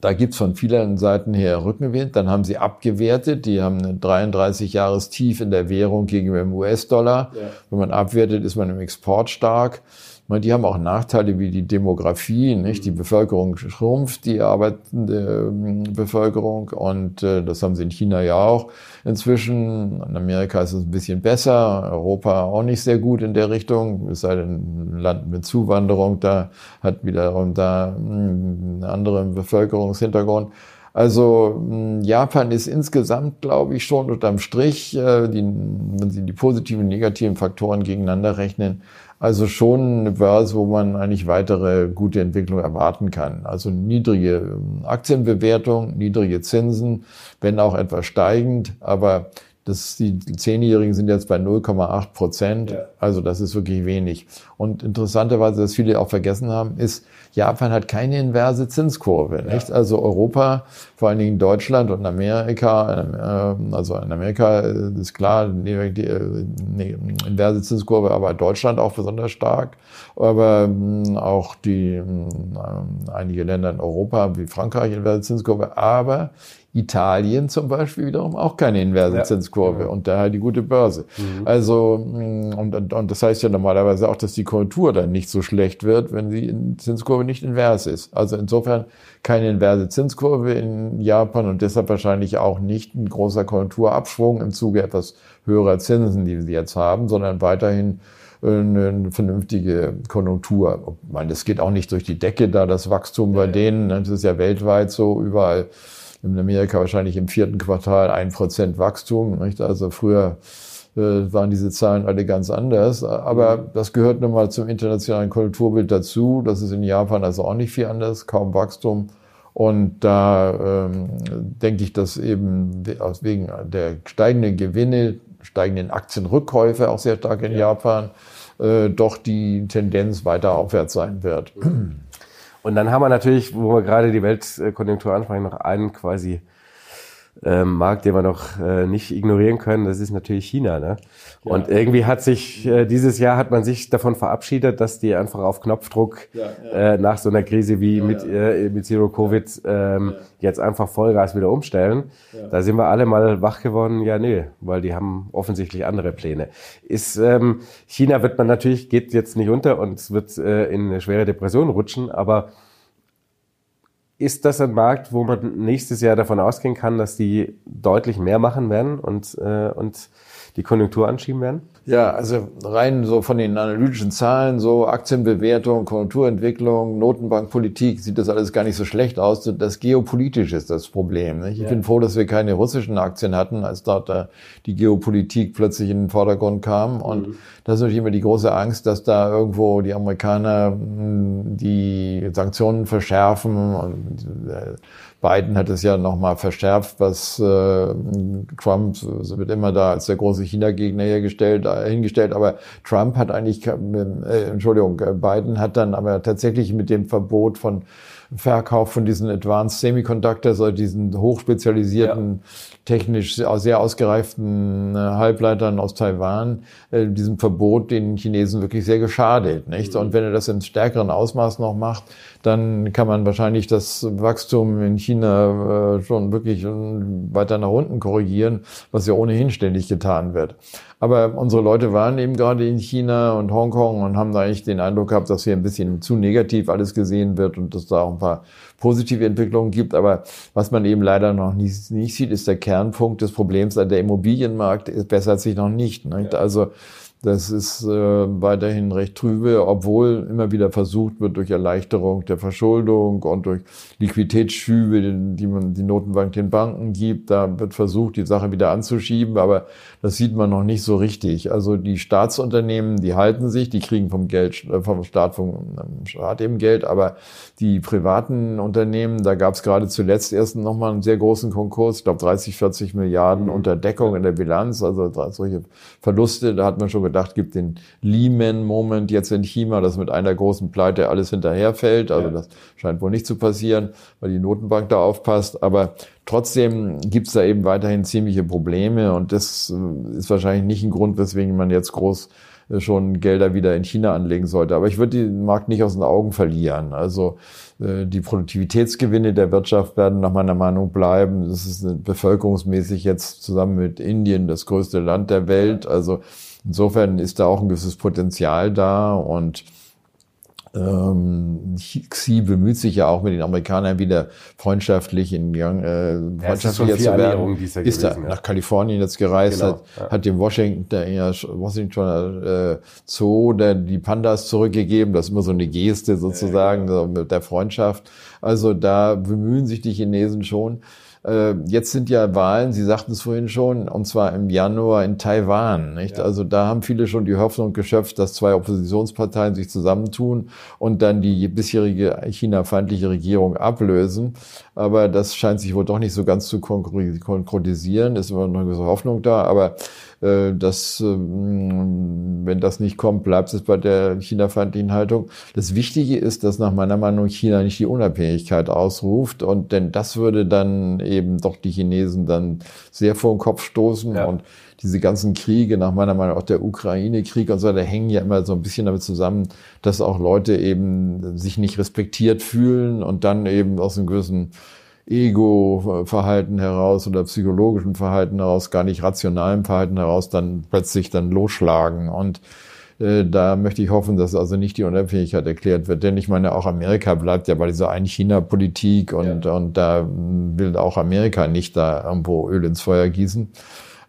da gibt's von vielen Seiten her Rückenwind. Dann haben sie abgewertet. Die haben ein 33 Jahres Tief in der Währung gegenüber dem US-Dollar. Ja. Wenn man abwertet, ist man im Export stark. Die haben auch Nachteile wie die Demografie, nicht? Die mhm. Bevölkerung schrumpft, die arbeitende ähm, Bevölkerung und äh, das haben sie in China ja auch inzwischen. In Amerika ist es ein bisschen besser, Europa auch nicht sehr gut in der Richtung, es sei denn ein Land mit Zuwanderung, da hat wiederum da hm, einen anderen Bevölkerungshintergrund. Also hm, Japan ist insgesamt, glaube ich, schon unterm Strich, äh, die, wenn Sie die positiven und negativen Faktoren gegeneinander rechnen, also schon eine Börse, wo man eigentlich weitere gute Entwicklung erwarten kann. Also niedrige ähm, Aktienbewertung, niedrige Zinsen, wenn auch etwas steigend, aber das, die Zehnjährigen sind jetzt bei 0,8 Prozent. Ja. Also das ist wirklich wenig. Und interessanterweise, was viele auch vergessen haben, ist, Japan hat keine inverse Zinskurve. Ja. Nicht? Also Europa, vor allen Dingen Deutschland und Amerika, äh, also in Amerika ist klar, die, die inverse Zinskurve, aber Deutschland auch besonders stark. Aber hm, auch die hm, einige Länder in Europa, wie Frankreich, inverse Zinskurve. Aber Italien zum Beispiel wiederum auch keine inverse ja. Zinskurve und daher die gute Börse. Mhm. Also, mm, und, und, und das heißt ja normalerweise auch, dass die Konjunktur dann nicht so schlecht wird, wenn die Zinskurve nicht invers ist. Also insofern keine inverse Zinskurve in Japan und deshalb wahrscheinlich auch nicht ein großer Konjunkturabschwung im Zuge etwas höherer Zinsen, die sie jetzt haben, sondern weiterhin eine vernünftige Konjunktur. Ich meine, das geht auch nicht durch die Decke da, das Wachstum bei denen. Ne? Das ist ja weltweit so überall in Amerika wahrscheinlich im vierten Quartal ein Prozent Wachstum. Nicht? Also früher äh, waren diese Zahlen alle ganz anders. Aber mhm. das gehört nun mal zum internationalen Kulturbild dazu. Das ist in Japan also auch nicht viel anders, kaum Wachstum. Und da ähm, denke ich, dass eben aus wegen der steigenden Gewinne, steigenden Aktienrückkäufe auch sehr stark in ja. Japan, äh, doch die Tendenz weiter aufwärts sein wird. Und dann haben wir natürlich, wo wir gerade die Weltkonjunktur ansprechen, noch einen quasi ähm, Markt, den wir noch äh, nicht ignorieren können, das ist natürlich China. Ne? Ja. Und irgendwie hat sich, äh, dieses Jahr hat man sich davon verabschiedet, dass die einfach auf Knopfdruck ja, ja. Äh, nach so einer Krise wie mit, äh, mit Zero Covid ähm, jetzt einfach Vollgas wieder umstellen. Da sind wir alle mal wach geworden, ja nee, weil die haben offensichtlich andere Pläne. Ist, ähm, China wird man natürlich, geht jetzt nicht unter und wird äh, in eine schwere Depression rutschen, aber ist das ein Markt, wo man nächstes Jahr davon ausgehen kann, dass die deutlich mehr machen werden und, äh, und die Konjunktur anschieben werden? Ja, also rein so von den analytischen Zahlen, so Aktienbewertung, Konjunkturentwicklung, Notenbankpolitik, sieht das alles gar nicht so schlecht aus. Das geopolitisch ist das Problem. Nicht? Ich ja. bin froh, dass wir keine russischen Aktien hatten, als dort äh, die Geopolitik plötzlich in den Vordergrund kam. Und mhm. das ist natürlich immer die große Angst, dass da irgendwo die Amerikaner hm, die Sanktionen verschärfen und äh, Biden hat es ja nochmal verschärft, was äh, Trump so wird immer da als der große China-Gegner hergestellt, äh, hingestellt, aber Trump hat eigentlich, äh, Entschuldigung, äh, Biden hat dann aber tatsächlich mit dem Verbot von Verkauf von diesen Advanced Semiconductors, also diesen hochspezialisierten, ja. technisch sehr ausgereiften äh, Halbleitern aus Taiwan, äh, diesem Verbot den Chinesen wirklich sehr geschadet. Nicht? Mhm. Und wenn er das in stärkeren Ausmaß noch macht, dann kann man wahrscheinlich das Wachstum in China äh, schon wirklich weiter nach unten korrigieren, was ja ohnehin ständig getan wird. Aber unsere Leute waren eben gerade in China und Hongkong und haben da eigentlich den Eindruck gehabt, dass hier ein bisschen zu negativ alles gesehen wird und dass da auch ein paar positive Entwicklungen gibt. Aber was man eben leider noch nicht, nicht sieht, ist der Kernpunkt des Problems. Der Immobilienmarkt bessert sich noch nicht. nicht? Also Das ist äh, weiterhin recht trübe, obwohl immer wieder versucht wird, durch Erleichterung der Verschuldung und durch Liquiditätsschübe, die man die Notenbank den Banken gibt, da wird versucht, die Sache wieder anzuschieben, aber das sieht man noch nicht so richtig. Also die Staatsunternehmen, die halten sich, die kriegen vom Geld, äh, vom Staat, vom Staat eben Geld, aber die privaten Unternehmen, da gab es gerade zuletzt erst nochmal einen sehr großen Konkurs, ich glaube 30, 40 Milliarden unter Deckung in der Bilanz, also solche Verluste, da hat man schon gedacht, gibt den Lehman-Moment jetzt in China, dass mit einer großen Pleite alles hinterherfällt. Also das scheint wohl nicht zu passieren, weil die Notenbank da aufpasst. Aber trotzdem gibt es da eben weiterhin ziemliche Probleme und das äh, ist wahrscheinlich nicht ein Grund, weswegen man jetzt groß äh, schon Gelder wieder in China anlegen sollte. Aber ich würde den Markt nicht aus den Augen verlieren. Also äh, die Produktivitätsgewinne der Wirtschaft werden nach meiner Meinung bleiben. Das ist bevölkerungsmäßig jetzt zusammen mit Indien das größte Land der Welt. Also Insofern ist da auch ein gewisses Potenzial da und ähm, Xi bemüht sich ja auch mit den Amerikanern wieder freundschaftlich in Gang, äh, freundschaftlicher zu werden. Ist, ist gewesen, da nach Kalifornien jetzt gereist, genau, hat, ja. hat dem Washington, der ja, Washington äh, Zoo der, die Pandas zurückgegeben. Das ist immer so eine Geste sozusagen ja, genau. mit der Freundschaft. Also da bemühen sich die Chinesen schon. Äh, jetzt sind ja Wahlen, Sie sagten es vorhin schon, und zwar im Januar in Taiwan. Nicht? Ja. Also da haben viele schon die Hoffnung geschöpft, dass zwei Oppositionsparteien sich zusammentun und dann die bisherige China-feindliche Regierung ablösen. Aber das scheint sich wohl doch nicht so ganz zu konkretisieren. Ist immer noch eine gewisse Hoffnung da. Aber dass, ähm, wenn das nicht kommt, bleibt es bei der China-feindlichen Haltung. Das Wichtige ist, dass nach meiner Meinung China nicht die Unabhängigkeit ausruft und denn das würde dann eben doch die Chinesen dann sehr vor den Kopf stoßen ja. und diese ganzen Kriege, nach meiner Meinung auch der Ukraine-Krieg und so, da hängen ja immer so ein bisschen damit zusammen, dass auch Leute eben sich nicht respektiert fühlen und dann eben aus einem gewissen Ego-Verhalten heraus oder psychologischen Verhalten heraus, gar nicht rationalen Verhalten heraus, dann plötzlich dann losschlagen. Und äh, da möchte ich hoffen, dass also nicht die Unabhängigkeit erklärt wird. Denn ich meine, auch Amerika bleibt ja bei dieser Ein-China-Politik und, ja. und da will auch Amerika nicht da irgendwo Öl ins Feuer gießen.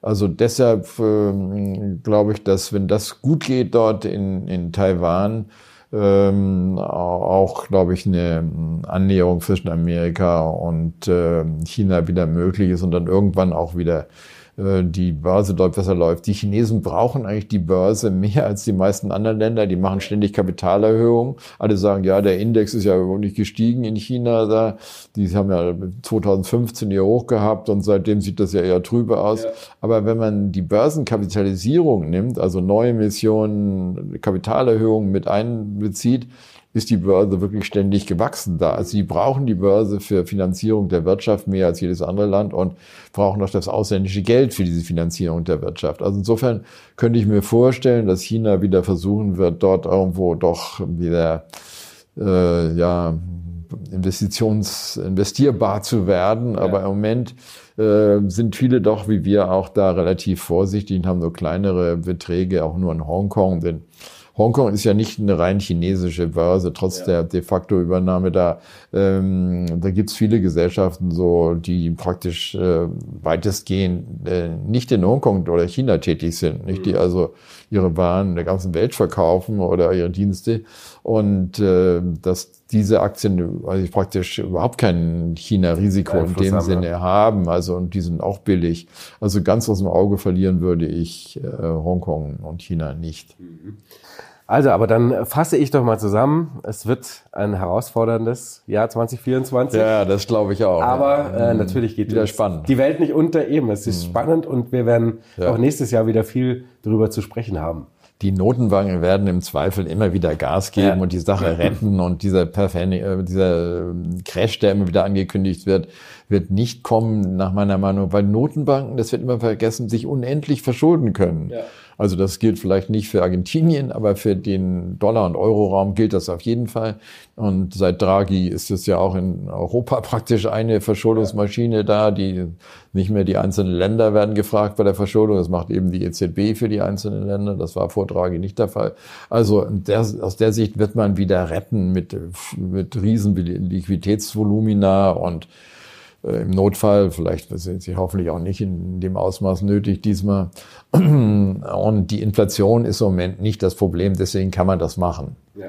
Also deshalb äh, glaube ich, dass wenn das gut geht dort in, in Taiwan, ähm, auch, glaube ich, eine Annäherung zwischen Amerika und äh, China wieder möglich ist und dann irgendwann auch wieder die Börse dort besser läuft. Die Chinesen brauchen eigentlich die Börse mehr als die meisten anderen Länder. Die machen ständig Kapitalerhöhungen. Alle sagen, ja, der Index ist ja nicht gestiegen in China. Da. Die haben ja 2015 ihr Hoch gehabt und seitdem sieht das ja eher trübe aus. Ja. Aber wenn man die Börsenkapitalisierung nimmt, also neue Emissionen, Kapitalerhöhungen mit einbezieht, ist die Börse wirklich ständig gewachsen da. Also sie brauchen die Börse für Finanzierung der Wirtschaft mehr als jedes andere Land und brauchen auch das ausländische Geld für diese Finanzierung der Wirtschaft. Also insofern könnte ich mir vorstellen, dass China wieder versuchen wird, dort irgendwo doch wieder äh, ja Investitions investierbar zu werden. Ja. Aber im Moment äh, sind viele doch wie wir auch da relativ vorsichtig und haben nur kleinere Beträge, auch nur in Hongkong, denn Hongkong ist ja nicht eine rein chinesische Börse, trotz ja. der de facto Übernahme da. Ähm, da gibt's viele Gesellschaften, so die praktisch äh, weitestgehend äh, nicht in Hongkong oder China tätig sind, nicht die mhm. also ihre Waren in der ganzen Welt verkaufen oder ihre Dienste und äh, dass diese Aktien also praktisch überhaupt kein China-Risiko in dem Sinne haben, also und die sind auch billig. Also ganz aus dem Auge verlieren würde ich äh, Hongkong und China nicht. Mhm. Also, aber dann fasse ich doch mal zusammen. Es wird ein herausforderndes Jahr 2024. Ja, das glaube ich auch. Aber äh, mhm. natürlich geht wieder spannend. die Welt nicht unter eben. Es ist mhm. spannend und wir werden ja. auch nächstes Jahr wieder viel darüber zu sprechen haben. Die Notenbanken werden im Zweifel immer wieder Gas geben ja. und die Sache retten *laughs* und dieser, äh, dieser Crash, der immer wieder angekündigt wird, wird nicht kommen, nach meiner Meinung, weil Notenbanken, das wird immer vergessen, sich unendlich verschulden können. Also das gilt vielleicht nicht für Argentinien, aber für den Dollar- und Euroraum gilt das auf jeden Fall. Und seit Draghi ist es ja auch in Europa *laughs* praktisch eine Verschuldungsmaschine da, die nicht mehr die einzelnen Länder werden gefragt bei der Verschuldung. Das macht eben die EZB für die einzelnen Länder. Das war vor Draghi nicht der Fall. Also der, aus der Sicht wird man wieder retten mit, mit riesen Liquiditätsvolumina und im Notfall, vielleicht sind sie hoffentlich auch nicht in dem Ausmaß nötig diesmal. *clears throat* Und die Inflation ist im Moment nicht das Problem, deswegen kann man das machen. Ja.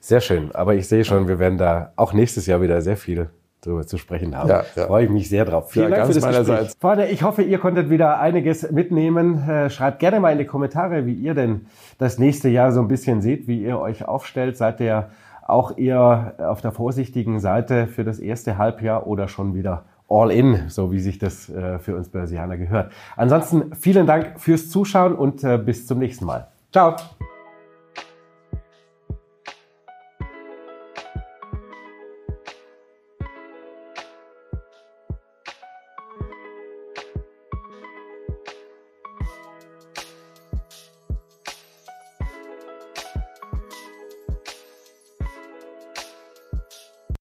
Sehr schön. Aber ich sehe schon, wir werden da auch nächstes Jahr wieder sehr viel darüber zu sprechen haben. Ja, ja. Freue ich mich sehr drauf. Vielen ja, Dank für das meinerseits. Freunde, ich hoffe, ihr konntet wieder einiges mitnehmen. Äh, schreibt gerne mal in die Kommentare, wie ihr denn das nächste Jahr so ein bisschen seht, wie ihr euch aufstellt. Seid ihr auch eher auf der vorsichtigen Seite für das erste Halbjahr oder schon wieder all in, so wie sich das äh, für uns Börsianer gehört. Ansonsten vielen Dank fürs Zuschauen und äh, bis zum nächsten Mal. Ciao.